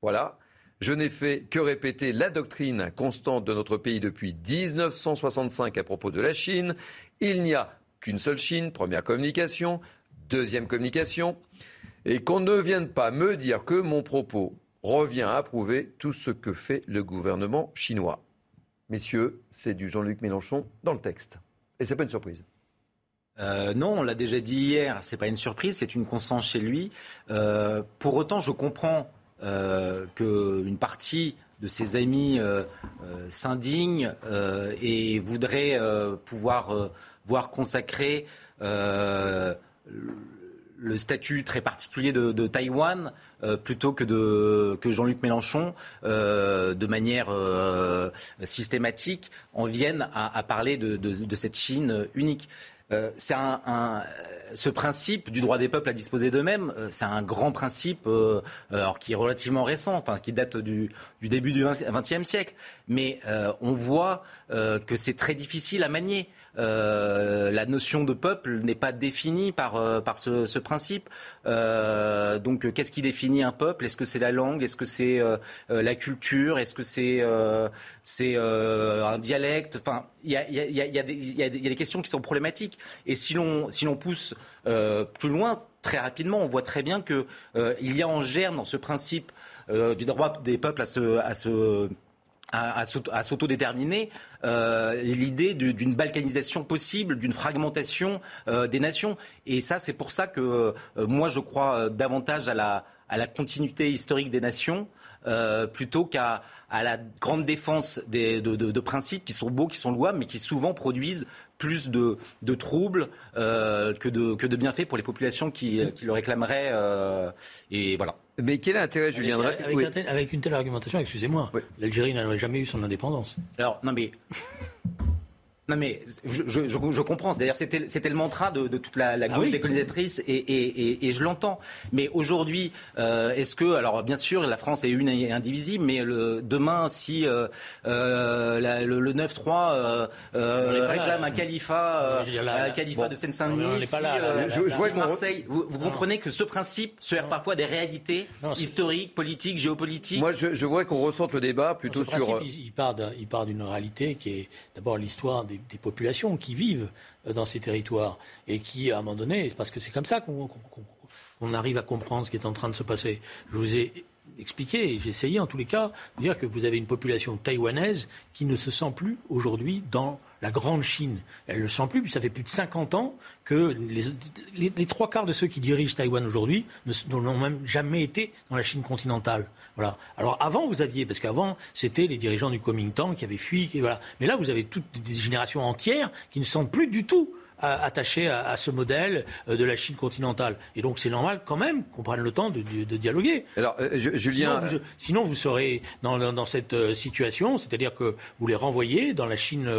Voilà. Je n'ai fait que répéter la doctrine constante de notre pays depuis 1965 à propos de la Chine. Il n'y a qu'une seule Chine, première communication. Deuxième communication. Et qu'on ne vienne pas me dire que mon propos revient à approuver tout ce que fait le gouvernement chinois. Messieurs, c'est du Jean-Luc Mélenchon dans le texte. Et c'est pas une surprise. Euh, non, on l'a déjà dit hier, c'est pas une surprise, c'est une constance chez lui. Euh, pour autant, je comprends euh, qu'une partie de ses amis s'indigne et voudrait pouvoir voir consacrer le statut très particulier de, Taïwan plutôt que, de, que Jean-Luc Mélenchon, de manière systématique, en vienne à, parler de, cette Chine unique. Euh, c'est un, ce principe du droit des peuples à disposer d'eux-mêmes, euh, c'est un grand principe euh, qui est relativement récent, enfin qui date du, début du XXe siècle. Mais on voit que c'est très difficile à manier. La notion de peuple n'est pas définie par, par ce, principe. donc, qu'est-ce qui définit un peuple? Est-ce que c'est la langue? Est-ce que c'est la culture? Est-ce que c'est c'est un dialecte? Enfin, il y a, y a, des questions qui sont problématiques. Et si l'on si pousse euh, plus loin, très rapidement, on voit très bien qu'il euh, y a en germe dans ce principe euh, du droit des peuples à se, à se à, s'autodéterminer l'idée d'une balkanisation possible, d'une fragmentation des nations. Et ça, c'est pour ça que moi, je crois davantage à la, continuité historique des nations plutôt qu'à la grande défense de, principes qui sont beaux, qui sont louables, mais qui souvent produisent plus de, troubles euh, que, de, bienfaits pour les populations qui, qui le réclameraient. Euh, et voilà. Mais quel est l'intérêt, Julien avec, avec, une telle argumentation, excusez-moi, l'Algérie n'a jamais eu son indépendance. Alors, non mais. Non mais je, je, je comprends. D'ailleurs, c'était le mantra de, de toute la, la ah gauche décolonisatrice et, et, et, je l'entends. Mais aujourd'hui, euh, est-ce que, alors bien sûr, la France est une et indivisible, mais le, demain, si euh, euh, la, le, le 9-3 euh, euh, réclame un califat, un califat de Seine-Saint-Denis, si, Marseille, vous, vous comprenez que ce principe se heurte parfois des réalités historiques, politiques, géopolitiques. Moi, je, je voudrais qu'on ressente le débat plutôt sur. Principe, il, il part d'une réalité qui est d'abord l'histoire des des, populations qui vivent euh, dans ces territoires et qui, à un moment donné, parce que c'est comme ça qu'on arrive à comprendre ce qui est en train de se passer. Je vous ai expliqué, j'ai essayé en tous les cas de dire que vous avez une population taïwanaise qui ne se sent plus aujourd'hui dans la grande Chine. Elle ne le sent plus, puis ça fait plus de 50 ans que les, trois quarts de ceux qui dirigent Taïwan aujourd'hui n'ont même jamais été dans la Chine continentale. Voilà. Alors avant, vous aviez, parce qu'avant, c'était les dirigeants du Kuomintang qui avaient fui. voilà. Mais là, vous avez toutes des générations entières qui ne sentent plus du tout attaché à, ce modèle euh, de la Chine continentale. Et donc c'est normal quand même qu'on prenne le temps de, dialoguer. Alors, euh, Julien... Sinon vous, serez dans, cette euh, situation, c'est-à-dire que vous les renvoyez dans la Chine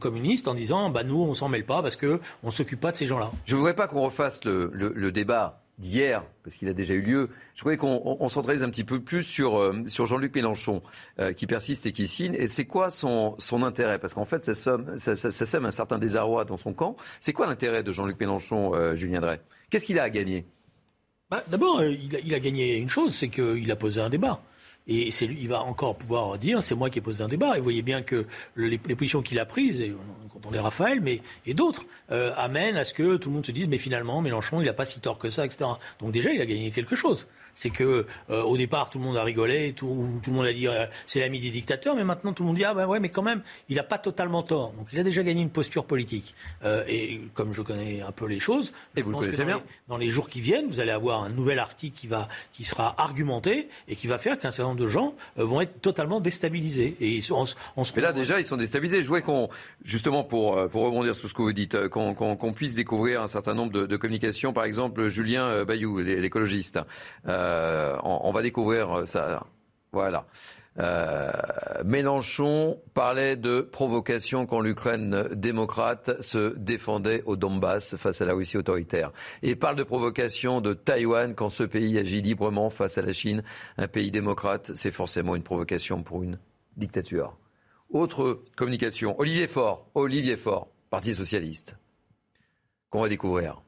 communiste en disant bah, nous on s'en mêle pas parce qu'on ne s'occupe pas de ces gens-là. Je ne voudrais pas qu'on refasse le débat d'hier, parce qu'il a déjà eu lieu, je voudrais qu'on centralise un petit peu plus sur, euh, Jean-Luc Mélenchon, euh, qui persiste et qui signe. Et c'est quoi son, intérêt? Parce qu'en fait, ça sème, un certain désarroi dans son camp. C'est quoi l'intérêt de Jean-Luc Mélenchon, euh, Julien Drey? Qu'est-ce qu'il a à gagner? Bah, D'abord, il, a gagné une chose, c'est qu'il a posé un débat. Et c'est il va encore pouvoir dire, c'est moi qui ai posé un débat. Et vous voyez bien que les, les positions qu'il a prises, et quand on est Raphaël, mais et d'autres, euh, amènent à ce que tout le monde se dise, mais finalement, Mélenchon, il n'a pas si tort que ça, etc. Donc déjà, il a gagné quelque chose c'est que euh, au départ tout le monde a rigolé, tout, tout le monde a dit euh, c'est l'ami des dictateurs, mais maintenant tout le monde dit ah ben ouais mais quand même il n'a pas totalement tort. Donc il a déjà gagné une posture politique. Euh, et comme je connais un peu les choses, et vous le connaissez bien. dans les jours qui viennent, vous allez avoir un nouvel article qui va qui sera argumenté et qui va faire qu'un certain nombre de gens vont être totalement déstabilisés. Et on, on se mais là déjà ils sont déstabilisés. Je voudrais qu'on justement pour pour rebondir sur ce que vous dites, qu'on puisse découvrir un certain nombre de, de communications. Par exemple Julien Bayou, l'écologiste. Euh, on, va découvrir ça. Voilà. Euh, Mélenchon parlait de provocation quand l'Ukraine démocrate se défendait au Donbass face à la Russie autoritaire. Et parle de provocation de Taïwan quand ce pays agit librement face à la Chine, un pays démocrate. C'est forcément une provocation pour une dictature. Autre communication. Olivier Faure, Olivier Faure, Parti socialiste, qu'on va découvrir.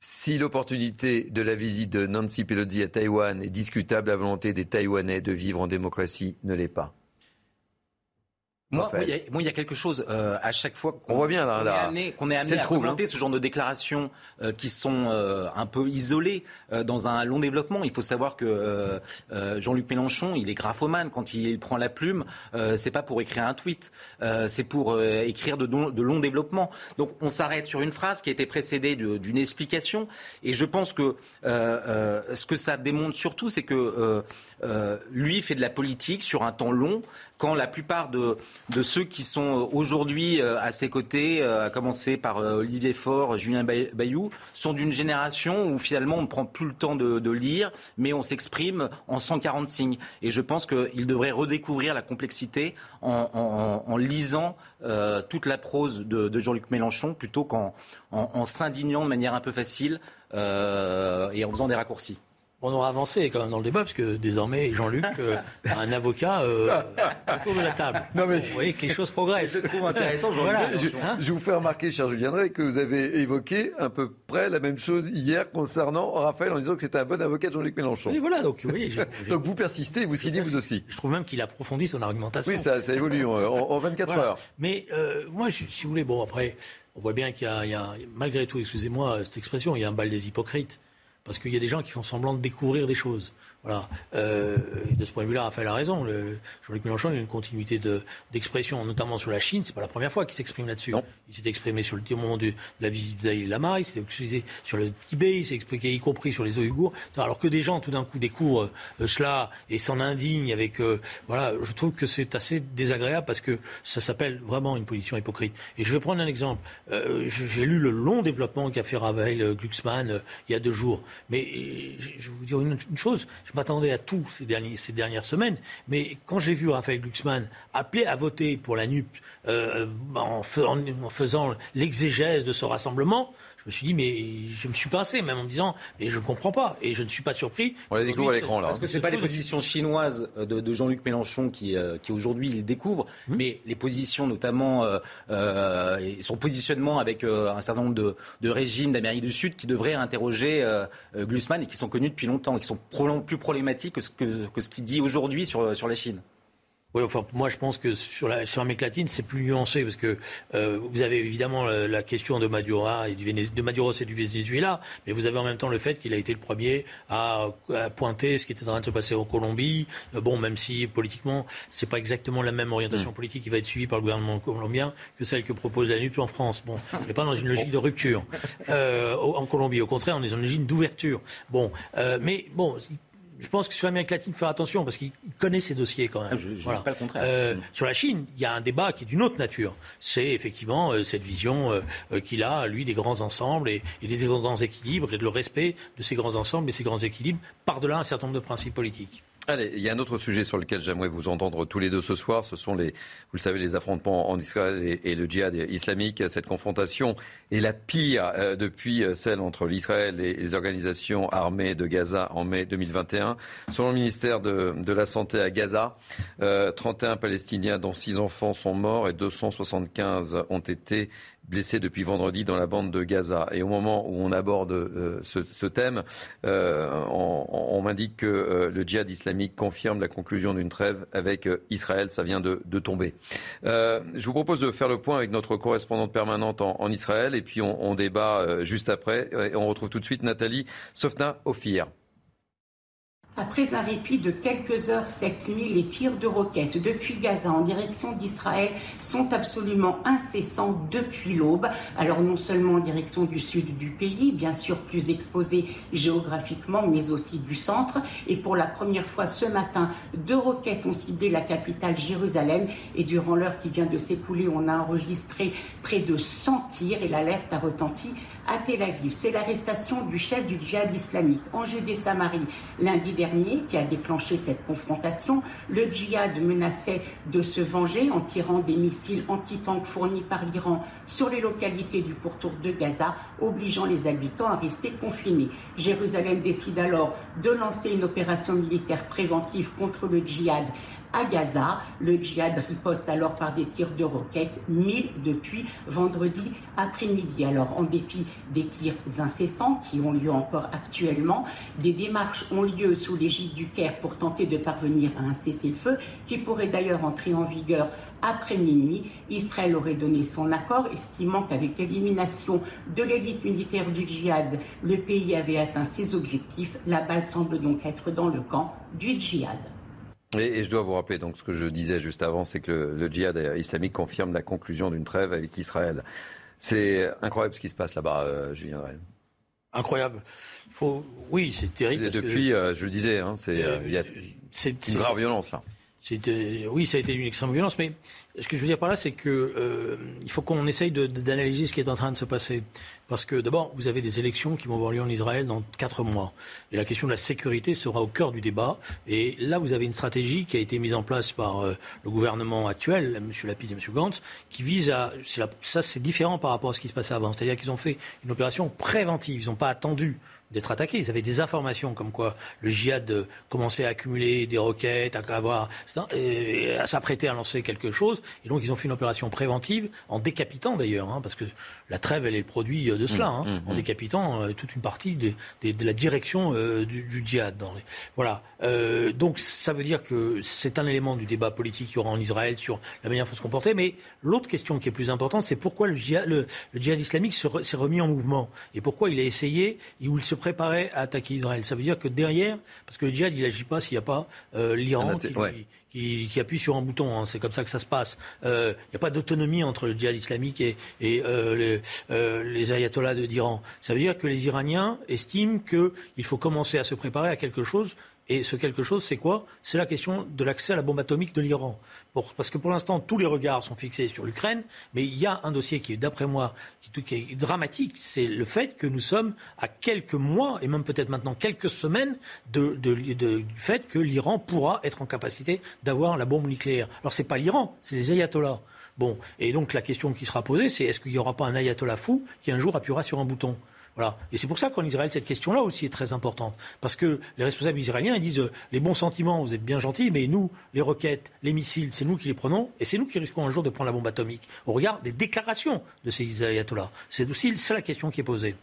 Si l'opportunité de la visite de Nancy Pelosi à Taïwan est discutable, la volonté des Taïwanais de vivre en démocratie ne l'est pas. Moi, il y, a quelque chose euh, à chaque fois qu'on voit bien là, qu'on est amené, à commenter hein. ce genre de déclarations euh, qui sont euh, un peu isolées dans un long développement. Il faut savoir que Jean-Luc Mélenchon, il est graphomane. Quand il prend la plume, c'est pas pour écrire un tweet, c'est pour écrire de, de, longs développements. Donc on s'arrête sur une phrase qui a été précédée d'une explication. Et je pense que ce que ça démontre surtout, c'est que lui fait de la politique sur un temps long quand la plupart de, ceux qui sont aujourd'hui euh, à ses côtés, euh, à commencer par euh, Olivier Faure, Julien Bayou, sont d'une génération où finalement on ne prend plus le temps de, lire, mais on s'exprime en 140 signes. Et je pense qu'il devrait redécouvrir la complexité en, lisant toute la prose de, Jean-Luc Mélenchon plutôt qu'en en, s'indignant de manière un peu facile et en faisant des raccourcis. On aura avancé quand même dans le débat, parce que désormais, Jean-Luc euh, a un avocat euh, autour de la table. Non mais... Vous voyez que les choses progressent. Je trouve intéressant. je, hein je, vous fais remarquer, cher Julien Drey, que vous avez évoqué à peu près la même chose hier concernant Raphaël en disant que c'était un bon avocat de Jean-Luc Mélenchon. Et voilà, donc, vous voyez, donc vous persistez, vous signez vous aussi. Je trouve même qu'il approfondit son argumentation. Oui, ça, ça évolue en, 24 heures. Mais euh, moi, si vous voulez, bon, après, on voit bien qu'il y, y, a, malgré tout, excusez-moi cette expression, il y a un bal des hypocrites. Parce qu'il y a des gens qui font semblant de découvrir des choses. Voilà. Euh, de ce point de vue-là, Raphaël a raison. Jean-Luc Mélenchon, il a une continuité d'expression, notamment sur la Chine. C'est pas la première fois qu'il s'exprime là-dessus. Il s'est exprimé sur le, au moment de, la visite de Dalai Lama, il s'est exprimé sur le Tibet, il s'est exprimé y compris sur les Ouïghours. Alors que des gens, tout d'un coup, découvrent euh, cela et s'en indignent avec... Euh, voilà, je trouve que c'est assez désagréable parce que ça s'appelle vraiment une position hypocrite. Et je vais prendre un exemple. J'ai lu le long développement qu'a fait Raphaël Glucksmann il y a deux jours. Mais je vais vous dire une, une chose je m'attendais à tout ces, dernières semaines, mais quand j'ai vu Raphaël Glucksmann appeler à voter pour la NUP euh, en, faisant l'exégèse de ce rassemblement, me suis dit, mais je me suis passé, même en me disant, mais je ne comprends pas. Et je ne suis pas surpris. On les découvre à l'écran, là. Parce que ce n'est pas les positions chinoises de, Jean-Luc Mélenchon qui, euh, qui aujourd'hui il découvre, hum. mais les positions, notamment, euh, euh, et son positionnement avec un certain nombre de, de régimes d'Amérique du Sud qui devraient interroger Glucksmann et qui sont connus depuis longtemps, et qui sont plus problématiques que ce qu'il que, ce dit aujourd'hui sur, sur la Chine. Oui, enfin, moi je pense que sur la sur l'Amérique latine, c'est plus nuancé parce que euh, vous avez évidemment la, question de Maduro et du de Maduros et du Venezuela, mais vous avez en même temps le fait qu'il a été le premier à, pointer ce qui était en train de se passer en Colombie. Euh, bon, même si politiquement, c'est pas exactement la même orientation mm. politique qui va être suivie par le gouvernement colombien que celle que propose la NUP en France. Bon, on n'est pas dans une logique de rupture euh, en Colombie. Au contraire, on est dans une logique d'ouverture. Bon, euh, mais bon, je pense que sur l'Amérique latine, il faut faire attention parce qu'il connaît ces dossiers quand même. Ah, je ne pas le contraire. Euh, mm. Sur la Chine, il y a un débat qui est d'une autre nature. C'est effectivement euh, cette vision euh, qu'il a, lui, des grands ensembles et, et, des grands équilibres et de le respect de ces grands ensembles et ces grands équilibres par-delà un certain nombre de principes politiques. Il y a un autre sujet sur lequel j'aimerais vous entendre tous les deux ce soir. Ce sont les, vous le savez, les affrontements en Israël et, le djihad islamique. Cette confrontation est la pire euh, depuis euh, celle entre l'Israël et les organisations armées de Gaza en mai 2021. Selon le ministère de, la Santé à Gaza, 31 euh, Palestiniens dont 6 enfants sont morts et 275 ont été blessés depuis vendredi dans la bande de Gaza. Et au moment où on aborde ce, thème, on, m'indique que le djihad islamique confirme la conclusion d'une trêve avec Israël. Ça vient de, tomber. je vous propose de faire le point avec notre correspondante permanente en, Israël et puis on, débat juste après. Et on retrouve tout de suite Nathalie Sofna Ophir. Après un répit de quelques heures, cette nuit, les tirs de roquettes depuis Gaza en direction d'Israël sont absolument incessants depuis l'aube. Alors non seulement en direction du sud du pays, bien sûr plus exposé géographiquement, mais aussi du centre. Et pour la première fois ce matin, deux roquettes ont ciblé la capitale Jérusalem. Et durant l'heure qui vient de s'écouler, on a enregistré près de 100 tirs et l'alerte a retenti à Tel Aviv. C'est l'arrestation du chef du djihad islamique en Judée-Samarie lundi dernier qui a déclenché cette confrontation. Le djihad menaçait de se venger en tirant des missiles anti-tanks fournis par l'Iran sur les localités du pourtour de Gaza, obligeant les habitants à rester confinés. Jérusalem décide alors de lancer une opération militaire préventive contre le djihad à Gaza. Le djihad riposte alors par des tirs de roquettes, 1000 depuis vendredi après-midi. Alors, en dépit des tirs incessants qui ont lieu encore actuellement, des démarches ont lieu sous l'égide du Caire pour tenter de parvenir à un cessez-le-feu qui pourrait d'ailleurs entrer en vigueur après minuit. Israël aurait donné son accord, estimant qu'avec l'élimination de l'élite militaire du djihad, le pays avait atteint ses objectifs. La balle semble donc être dans le camp du djihad. Et, je dois vous rappeler, donc ce que je disais juste avant, c'est que le, djihad islamique confirme la conclusion d'une trêve avec Israël. C'est incroyable ce qui se passe là-bas, euh, Julien Incroyable. Faut... Oui, c'est terrible. depuis, euh, je le disais, hein, c'est euh, une grave violence là oui, ça a été une extrême violence, mais ce que je veux dire par là, c'est qu'il euh, faut qu'on essaye d'analyser ce qui est en train de se passer. Parce que d'abord, vous avez des élections qui vont avoir lieu en Israël dans quatre mois. Et la question de la sécurité sera au cœur du débat. Et là, vous avez une stratégie qui a été mise en place par euh, le gouvernement actuel, M. Lapid et M. Gantz, qui vise à... ça, c'est différent par rapport à ce qui se passait avant. C'est-à-dire qu'ils ont fait une opération préventive. Ils n'ont pas attendu d'être attaqués. Ils avaient des informations comme quoi le djihad commençait à accumuler des roquettes, à avoir, à s'apprêter à lancer quelque chose. Et donc ils ont fait une opération préventive en décapitant d'ailleurs, hein, parce que la trêve elle est le produit de cela, mmh, hein, mmh, en mmh. décapitant euh, toute une partie de, la direction euh, du, djihad. Dans Voilà. Euh, donc ça veut dire que c'est un élément du débat politique qu'il y aura en Israël sur la manière dont se comporter. Mais l'autre question qui est plus importante, c'est pourquoi le djihad, le, djihad islamique s'est remis en mouvement et pourquoi il a essayé, où il se préparait à attaquer Israël. Ça veut dire que derrière, parce que le djihad, il n'agit pas s'il n'y a pas euh, l'Iran qui, qui, appuie sur un bouton. Hein. C'est comme ça que ça se passe. Euh, il n'y a pas d'autonomie entre le djihad islamique et, et euh, les, les, ayatollahs d'Iran. Ça veut dire que les Iraniens estiment qu'il faut commencer à se préparer à quelque chose et ce quelque chose, c'est quoi? C'est la question de l'accès à la bombe atomique de l'Iran. Parce que pour l'instant, tous les regards sont fixés sur l'Ukraine, mais il y a un dossier qui est, d'après moi, qui, est dramatique. C'est le fait que nous sommes à quelques mois, et même peut-être maintenant quelques semaines, du fait que l'Iran pourra être en capacité d'avoir la bombe nucléaire. Alors, ce n'est pas l'Iran, c'est les ayatollahs. Bon, et donc la question qui sera posée, c'est est-ce qu'il n'y aura pas un ayatollah fou qui un jour appuiera sur un bouton? Et c'est pour ça qu'en Israël, cette question-là aussi est très importante. Parce que les responsables israéliens, ils disent euh, les bons sentiments, vous êtes bien gentils, mais nous, les roquettes, les missiles, c'est nous qui les prenons, et c'est nous qui risquons un jour de prendre la bombe atomique. Au regard des déclarations de ces ayatollahs. C'est aussi ça la question qui est posée.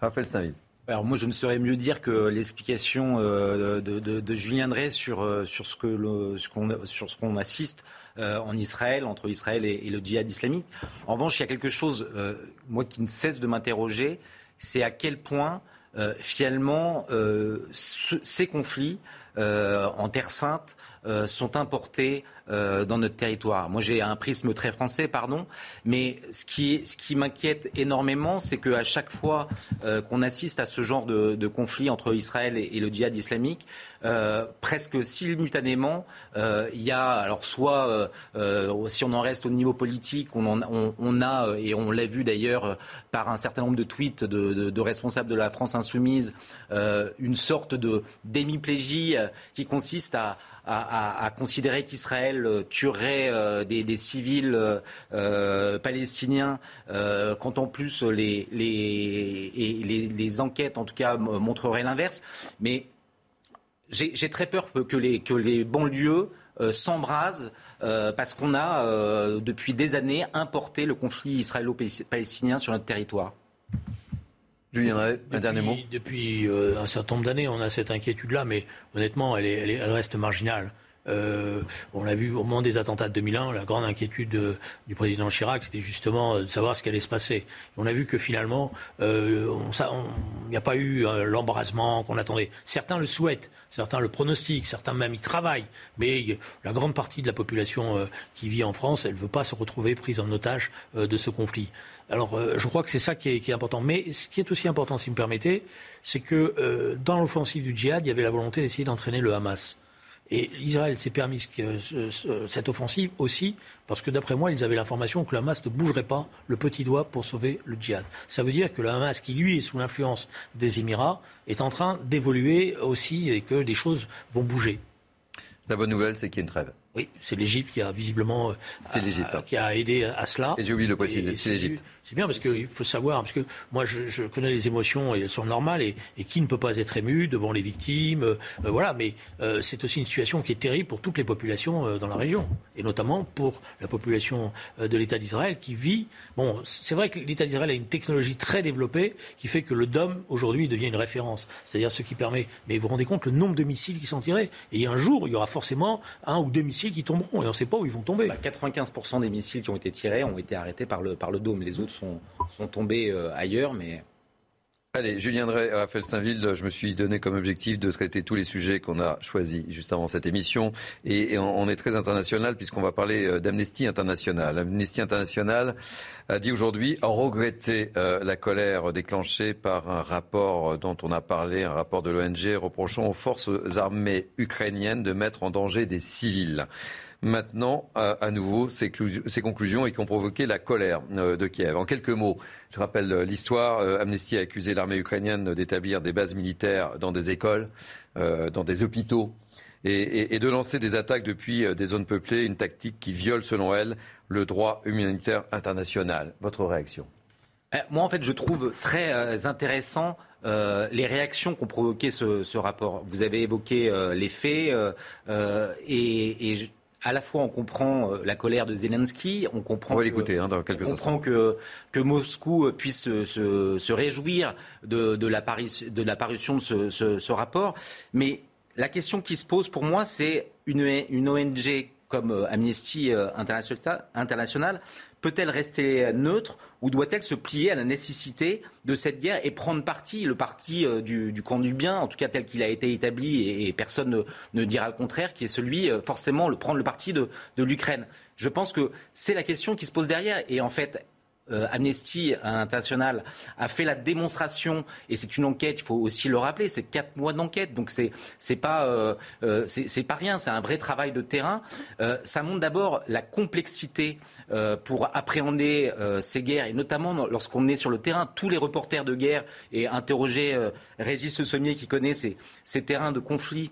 Raphaël Stavid. Alors moi, je ne saurais mieux dire que l'explication euh, de, Julien Drey sur, euh, sur ce qu'on assiste en Israël, entre Israël et, le djihad islamique. En revanche, il y a quelque chose, moi, qui ne cesse de m'interroger, c'est à quel point euh, finalement euh, ces conflits euh, en Terre Sainte sont importés euh, dans notre territoire. Moi, j'ai un prisme très français, pardon, mais ce qui, ce qui m'inquiète énormément, c'est qu'à chaque fois euh, qu'on assiste à ce genre de, de conflit entre Israël et, le djihad islamique, euh, presque simultanément, il y a, alors soit, si on en reste au niveau politique, on, on, on a, et on l'a vu d'ailleurs par un certain nombre de tweets de, de, responsables de la France insoumise, une sorte de d'hémiplégie qui consiste à à, considérer qu'Israël euh, tuerait euh, des, civils euh, palestiniens, quand en plus les, les, enquêtes, en tout cas, montreraient l'inverse. Mais j'ai très peur que les, que les banlieues s'embrasent parce qu'on a, depuis des années, importé le conflit israélo-palestinien sur notre territoire. Julien Ray, un dernier mot. Depuis euh, un certain nombre d'années, on a cette inquiétude-là, mais honnêtement, elle, est, elle, reste marginale. Euh, on l'a vu au moment des attentats de 2001, la grande inquiétude euh, du président Chirac, c'était justement de savoir ce qui allait se passer. Et on a vu que finalement, il n'y a pas eu l'embarrassement qu'on attendait. Certains le souhaitent, certains le pronostiquent, certains même y travaillent, mais la grande partie de la population qui vit en France, elle ne veut pas se retrouver prise en otage de ce conflit. Alors, euh, je crois que c'est ça qui est, important. Mais ce qui est aussi important, si vous me permettez, c'est que euh, dans l'offensive du djihad, il y avait la volonté d'essayer d'entraîner le Hamas. Et Israël s'est permis cette offensive aussi parce que d'après moi, ils avaient l'information que le Hamas ne bougerait pas le petit doigt pour sauver le djihad. Ça veut dire que le Hamas, qui lui est sous l'influence des Émirats, est en train d'évoluer aussi et que des choses vont bouger. La bonne nouvelle, c'est qu'il y a une trêve. Oui, c'est l'Égypte qui a visiblement euh, hein. qui a aidé à cela. Et j'ai oublié de le préciser, c'est l'Égypte. C'est bien parce qu'il faut savoir, parce que moi je, connais les émotions et elles sont normales et, qui ne peut pas être ému devant les victimes, euh, voilà. Mais euh, c'est aussi une situation qui est terrible pour toutes les populations dans la région et notamment pour la population de l'État d'Israël qui vit. Bon, c'est vrai que l'État d'Israël a une technologie très développée qui fait que le DOM aujourd'hui devient une référence, c'est-à-dire ce qui permet. Mais vous vous rendez compte le nombre de missiles qui sont tirés et un jour il y aura forcément un ou deux missiles qui tomberont et on ne sait pas où ils vont tomber. 95% bah, des missiles qui ont été tirés ont été arrêtés par le, par le dôme. Les autres sont, tombés euh, ailleurs, mais Allez, Julien Drey, Raphaël Steinville, je me suis donné comme objectif de traiter tous les sujets qu'on a choisis juste avant cette émission. Et, on est très international puisqu'on va parler euh, d'Amnesty International. Amnesty International a dit aujourd'hui regretter euh, la colère déclenchée par un rapport dont on a parlé, un rapport de l'ONG reprochant aux forces armées ukrainiennes de mettre en danger des civils maintenant à, nouveau ces, conclusions et qui ont provoqué la colère euh, de Kiev. En quelques mots, je rappelle euh, l'histoire. Euh, Amnesty a accusé l'armée ukrainienne d'établir des bases militaires dans des écoles, dans des hôpitaux et, de lancer des attaques depuis des zones peuplées, une tactique qui viole, selon elle, le droit humanitaire international. Votre réaction? Moi, en fait, je trouve très intéressant les réactions qu'ont provoqué ce, rapport. Vous avez évoqué les faits et, à la fois on comprend euh, la colère de Zelensky, on comprend, on que, hein, dans quelques on comprend que, que, Moscou puisse se, se, réjouir de, de l'apparition de, ce, ce, ce, rapport. Mais la question qui se pose pour moi, c'est une, une ONG comme euh, Amnesty euh, International peut-elle rester neutre ou doit-elle se plier à la nécessité de cette guerre et prendre parti, le parti euh, du, camp du bien, en tout cas tel qu'il a été établi et, personne ne, dira le contraire, qui est celui, euh, forcément, le, prendre le parti de, de l'Ukraine? Je pense que c'est la question qui se pose derrière. Et en fait, euh, Amnesty International a fait la démonstration, et c'est une enquête, il faut aussi le rappeler, c'est quatre mois d'enquête, donc c'est c'est pas euh, euh, c'est pas rien, c'est un vrai travail de terrain. ça montre d'abord la complexité pour appréhender ces guerres, et notamment lorsqu'on est sur le terrain, tous les reporters de guerre et interroger Régis Sommier qui connaît ces, ces terrains de conflit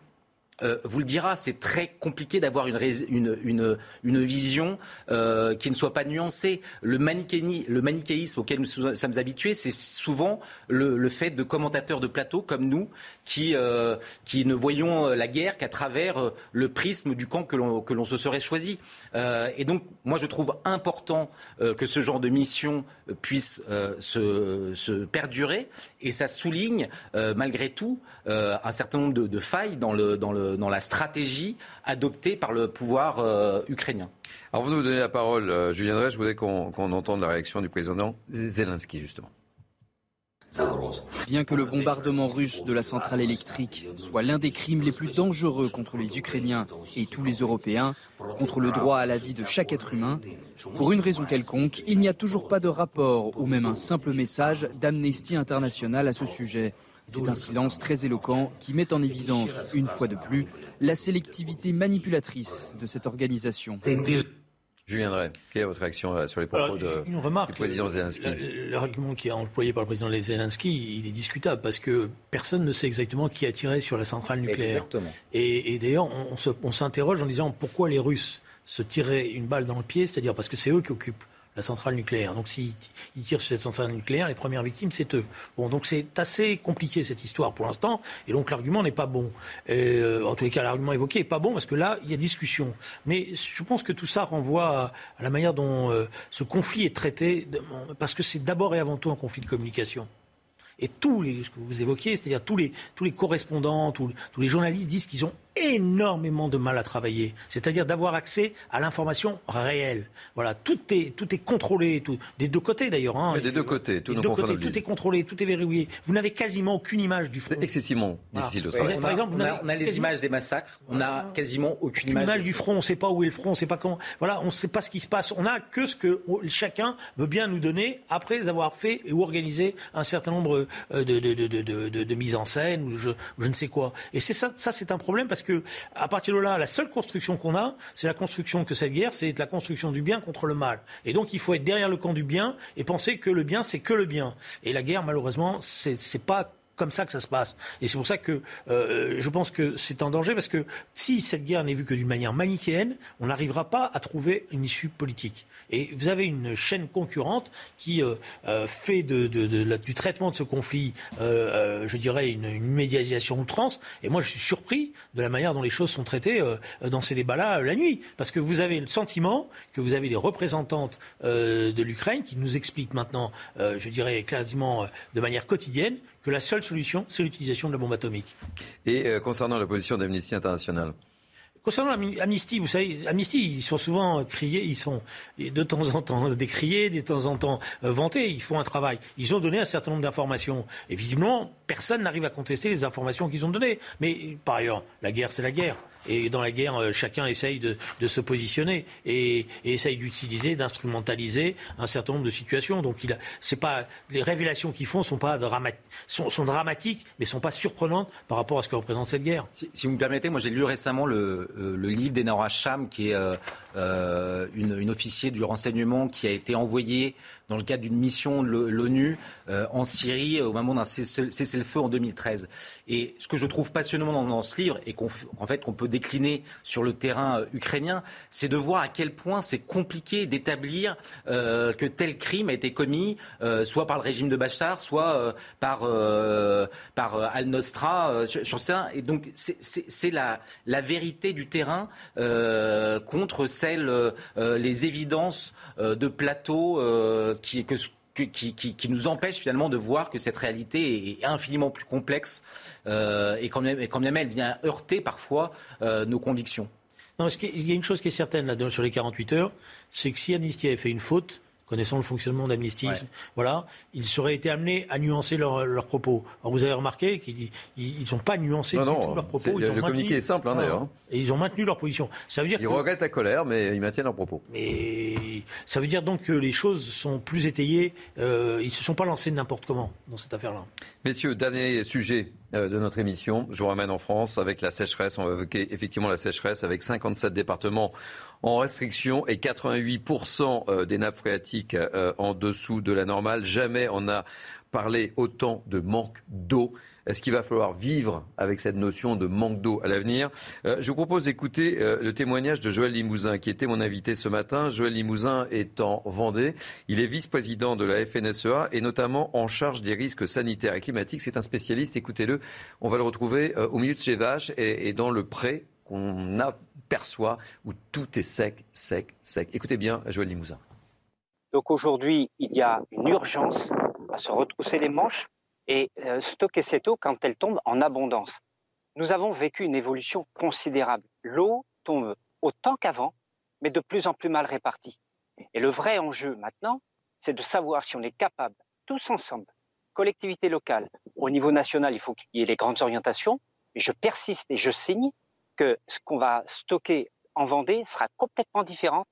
euh, vous le dira, c'est très compliqué d'avoir une, une, vision euh, qui ne soit pas nuancée. Le, manichéisme auquel nous sommes habitués, c'est souvent le, fait de commentateurs de plateau comme nous qui, euh, qui ne voyons la guerre qu'à travers le prisme du camp que l'on se serait choisi. et donc, moi, je trouve important que ce genre de mission puisse se, se, perdurer. Et ça souligne, malgré tout, un certain nombre de, de failles dans le, dans le dans la stratégie adoptée par le pouvoir euh, ukrainien. Alors vous nous donnez la parole, euh, Julien Drey, je voudrais qu'on entende la réaction du président Zelensky, justement. Bien que le bombardement russe de la centrale électrique soit l'un des crimes les plus dangereux contre les Ukrainiens et tous les Européens, contre le droit à la vie de chaque être humain, pour une raison quelconque, il n'y a toujours pas de rapport ou même un simple message d'Amnesty International à ce sujet. C'est un silence très éloquent qui met en évidence, une fois de plus, la sélectivité manipulatrice de cette organisation. Julien Drey, quelle est votre réaction euh, sur les propos de, du président Zelensky L'argument qui est employé par le président Zelensky, il est discutable parce que personne ne sait exactement qui a tiré sur la centrale nucléaire. Exactement. Et, d'ailleurs, on s'interroge en disant pourquoi les Russes se tiraient une balle dans le pied, c'est-à-dire parce que c'est eux qui occupent la centrale nucléaire. Donc s'ils tirent sur cette centrale nucléaire, les premières victimes, c'est eux. Bon, donc c'est assez compliqué cette histoire pour l'instant, et donc l'argument n'est pas bon. Euh, en tous les cas, l'argument évoqué n'est pas bon parce que là, il y a discussion. Mais je pense que tout ça renvoie à, la manière dont euh, ce conflit est traité, parce que c'est d'abord et avant tout un conflit de communication. Et tous les, ce que vous évoquiez, c'est-à-dire tous les, tous les correspondants, tous, tous les journalistes disent qu'ils ont énormément de mal à travailler, c'est-à-dire d'avoir accès à l'information réelle. Voilà, tout est, tout est contrôlé, tout, des deux côtés d'ailleurs. Hein. des deux côtés, tous nos deux côtés, tout est contrôlé, tout est verrouillé. Vous n'avez quasiment aucune image du front. C'est excessivement difficile de travailler. Par exemple, on a, on a les images des massacres, on n'a quasiment aucune image, image du front. On ne sait pas où est le front, on ne sait pas quand. Voilà, on ne sait pas ce qui se passe. On n'a que ce que chacun veut bien nous donner après avoir fait ou organisé un certain nombre euh, de, de, de, de mises en scène ou je, je ne sais quoi. Et c'est ça, ça c'est un problème parce que à partir de là, la seule construction qu'on a, c'est la construction que cette guerre, c'est la construction du bien contre le mal. Et donc il faut être derrière le camp du bien et penser que le bien, c'est que le bien. Et la guerre, malheureusement, c'est pas comme ça que ça se passe. Et c'est pour ça que euh, je pense que c'est un danger parce que si cette guerre n'est vue que d'une manière manichéenne, on n'arrivera pas à trouver une issue politique. Et vous avez une chaîne concurrente qui euh, euh, fait du traitement de ce conflit, je dirais, une, une, médiatisation outrance. Et moi, je suis surpris de la manière dont les choses sont traitées dans ces débats-là la nuit. Parce que vous avez le sentiment que vous avez des représentantes de l'Ukraine qui nous expliquent maintenant, je dirais, quasiment de manière quotidienne, que la seule solution, c'est l'utilisation de la bombe atomique. Et euh, concernant la position d'Amnesty International? Concernant Amnesty, vous savez, Amnesty, ils sont souvent criés, ils sont de temps en temps décriés, de temps en temps euh, vantés. Ils font un travail. Ils ont donné un certain nombre d'informations. Et visiblement, personne n'arrive à contester les informations qu'ils ont données. Mais par ailleurs, la guerre, c'est la guerre. Et dans la guerre, euh, chacun essaye de, se positionner et, essaye d'utiliser, d'instrumentaliser un certain nombre de situations. Donc, il c'est pas les révélations qu'ils font sont pas sont, dramatiques, mais sont pas surprenantes par rapport à ce que représente cette guerre. Si, vous me permettez, moi j'ai lu récemment le, euh, livre d'Enora Cham, qui est euh, une, une, officier du renseignement qui a été envoyée dans le cadre d'une mission de l'ONU euh, en Syrie au moment d'un cessez-le-feu en 2013. Et ce que je trouve passionnant dans, ce livre et qu'on fait peut décliner sur le terrain euh, ukrainien, c'est de voir à quel point c'est compliqué d'établir euh, que tel crime a été commis soit par le régime de Bachar, soit par par Al-Nosra sur, ça. Et donc c'est la, la vérité du terrain contre celle les évidences de plateaux qui, nous empêche finalement de voir que cette réalité est infiniment plus complexe euh, et, quand même, même elle vient heurter parfois euh, nos convictions. Il y a une chose qui est certaine là, sur les 48 heures, c'est que si Amnesty avait fait une faute, connaissant le fonctionnement d'Amnesty, voilà, ils seraient été amenés à nuancer leurs propos. Alors vous avez remarqué qu'ils n'ont pas nuancé du tout leurs propos. le communiqué est simple hein, d'ailleurs. Et ils ont maintenu leur position. Ça veut dire ils regrettent la colère, mais ils maintiennent leurs propos. Mais ça veut dire donc que les choses sont plus étayées. Euh, ils ne se sont pas lancés n'importe comment dans cette affaire-là. Messieurs, dernier sujet euh, de notre émission. Je vous ramène en France avec la sécheresse. On va évoquer effectivement la sécheresse avec 57 départements en restriction et 88% euh, des nappes phréatiques euh, en dessous de la normale. Jamais on n'a parlé autant de manque d'eau. Est-ce qu'il va falloir vivre avec cette notion de manque d'eau à l'avenir euh, Je vous propose d'écouter le témoignage de Joël Limousin, qui était mon invité ce matin. Joël Limousin est en Vendée. Il est vice-président de la FNSEA et notamment en charge des risques sanitaires et climatiques. C'est un spécialiste, écoutez-le. On va le retrouver au milieu de chez Vaches et dans le pré qu'on aperçoit où tout est sec, sec, sec. Écoutez bien Joël Limousin. Donc aujourd'hui, il y a une urgence à se retrousser les manches et euh, stocker cette eau quand elle tombe en abondance. Nous avons vécu une évolution considérable. L'eau tombe autant qu'avant, mais de plus en plus mal répartie. Et le vrai enjeu maintenant, c'est de savoir si on est capable, tous ensemble, collectivités locales, au niveau national, il faut qu'il y ait les grandes orientations, et je persiste et je signe, que ce qu'on va stocker en Vendée sera complètement différent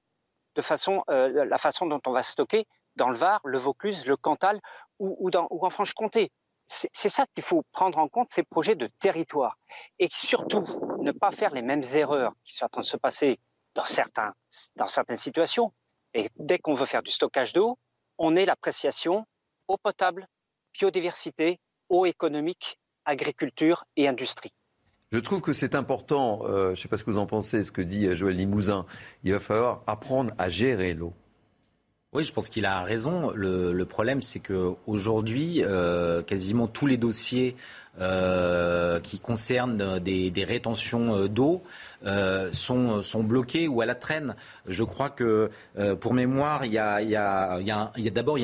de euh, la façon dont on va stocker dans le Var, le Vaucluse, le Cantal ou en Franche-Comté. C'est ça qu'il faut prendre en compte, ces projets de territoire. Et surtout, ne pas faire les mêmes erreurs qui sont en train de se passer dans, certaines situations. Et dès qu'on veut faire du stockage d'eau, on est l'appréciation eau potable, biodiversité, eau économique, agriculture et industrie. Je trouve que c'est important, euh, je ne sais pas ce que vous en pensez, ce que dit euh, Joël Limousin, il va falloir apprendre à gérer l'eau. Oui, je pense qu'il a raison. Le, problème, c'est qu'aujourd'hui, euh, quasiment tous les dossiers qui concernent des, rétentions d'eau sont, sont bloqués ou à la traîne. Je crois que, pour mémoire, il y a, y a, y a d'abord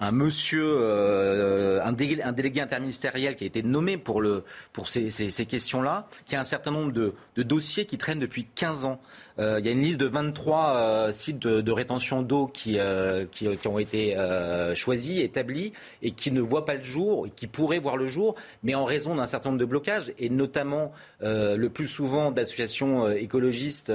un monsieur, euh, un, délégué, interministériel qui a été nommé pour, le, pour ces, ces, questions-là, qui a un certain nombre de, de, dossiers qui traînent depuis 15 ans. Euh, il y a une liste de 23 euh, sites de, rétention d'eau qui, euh, qui, qui, ont été euh, choisis, établis, et qui ne voient pas le jour, et qui pourraient voir le jour, mais en raison d'un certain nombre de blocages, et notamment le plus souvent d'associations écologistes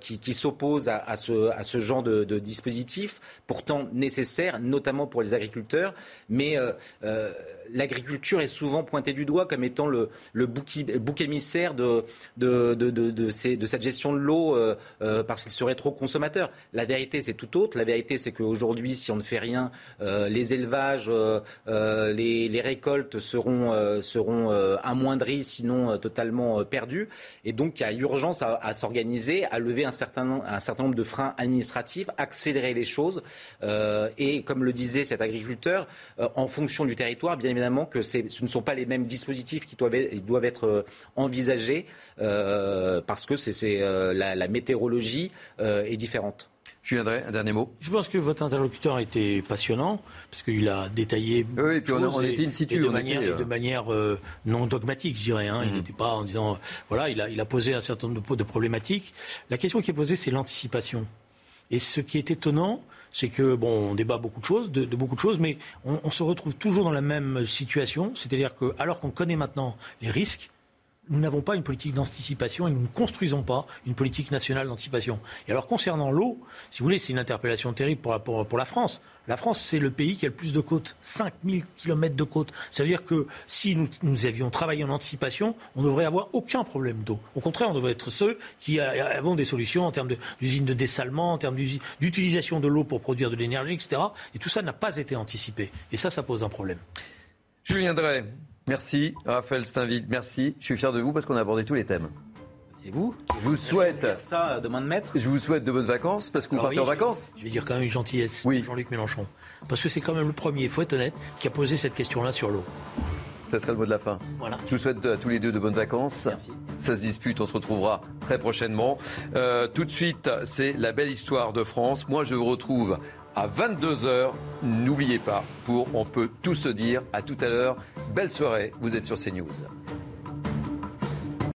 qui, qui s'opposent à, ce, genre de, de dispositif, pourtant nécessaire, notamment pour les agriculteurs, mais euh, euh, l'agriculture est souvent pointée du doigt comme étant le, bouc, émissaire de, de, de, de, cette gestion de l'eau euh, parce qu'il serait trop consommateur. La vérité, c'est tout autre. La vérité, c'est qu'aujourd'hui, si on ne fait rien, les élevages, les, récoltes seront, seront amoindris, sinon totalement perdus. Et donc, il y a urgence à, s'organiser, à lever un certain, un certain nombre de freins administratifs, accélérer les choses. et comme le disait cet agriculteur, euh, en fonction du territoire, bien évidemment que ce ne sont pas les mêmes dispositifs qui doivent, doivent être euh, envisagés euh, parce que c'est, la, la, météorologie est différente. Je viendrai, un dernier mot. Je pense que votre interlocuteur a été passionnant, parce qu'il a détaillé. Oui, et puis on, était in situ. de, manière, de manière non dogmatique, je dirais. Hein. Il mhm. n'était pas en disant. Voilà, il a, il a posé un certain nombre de problématiques. La question qui est posée, c'est l'anticipation. Et ce qui est étonnant, c'est que bon, on débat beaucoup de choses, de, beaucoup de choses, mais on, se retrouve toujours dans la même situation, c'est-à-dire que alors qu'on connaît maintenant les risques, nous n'avons pas une politique d'anticipation et nous ne construisons pas une politique nationale d'anticipation. Et alors concernant l'eau, si vous voulez, c'est une interpellation terrible pour la France. La France, c'est le pays qui a le plus de côtes, 5000 km de côtes. Ça veut dire que si nous, avions travaillé en anticipation, on ne devrait avoir aucun problème d'eau. Au contraire, on devrait être ceux qui avons des solutions en termes d'usines de, dessalement, en termes d'utilisation de l'eau pour produire de l'énergie, etc. Et tout ça n'a pas été anticipé. Et ça, ça pose un problème. Julien Drey, merci. Raphaël Steinville, merci. Je suis fier de vous parce qu'on a abordé tous les thèmes. C'est vous. Je vous souhaite ça de main de maître. Je vous souhaite de bonnes vacances parce que vous partez en vacances. Je vais dire quand même une gentillesse. Oui. Jean-Luc Mélenchon, parce que c'est quand même le premier, il faut être honnête, qui a posé cette question-là sur l'eau. Ça sera le mot de la fin. Voilà. Je vous souhaite à tous les deux de bonnes vacances. Merci. Ça se dispute, on se retrouvera très prochainement. Euh, tout de suite, c'est la belle histoire de France. Moi, je vous retrouve à 22h. N'oubliez pas, pour On peut tout se dire. À tout à l'heure. Belle soirée. Vous êtes sur CNews.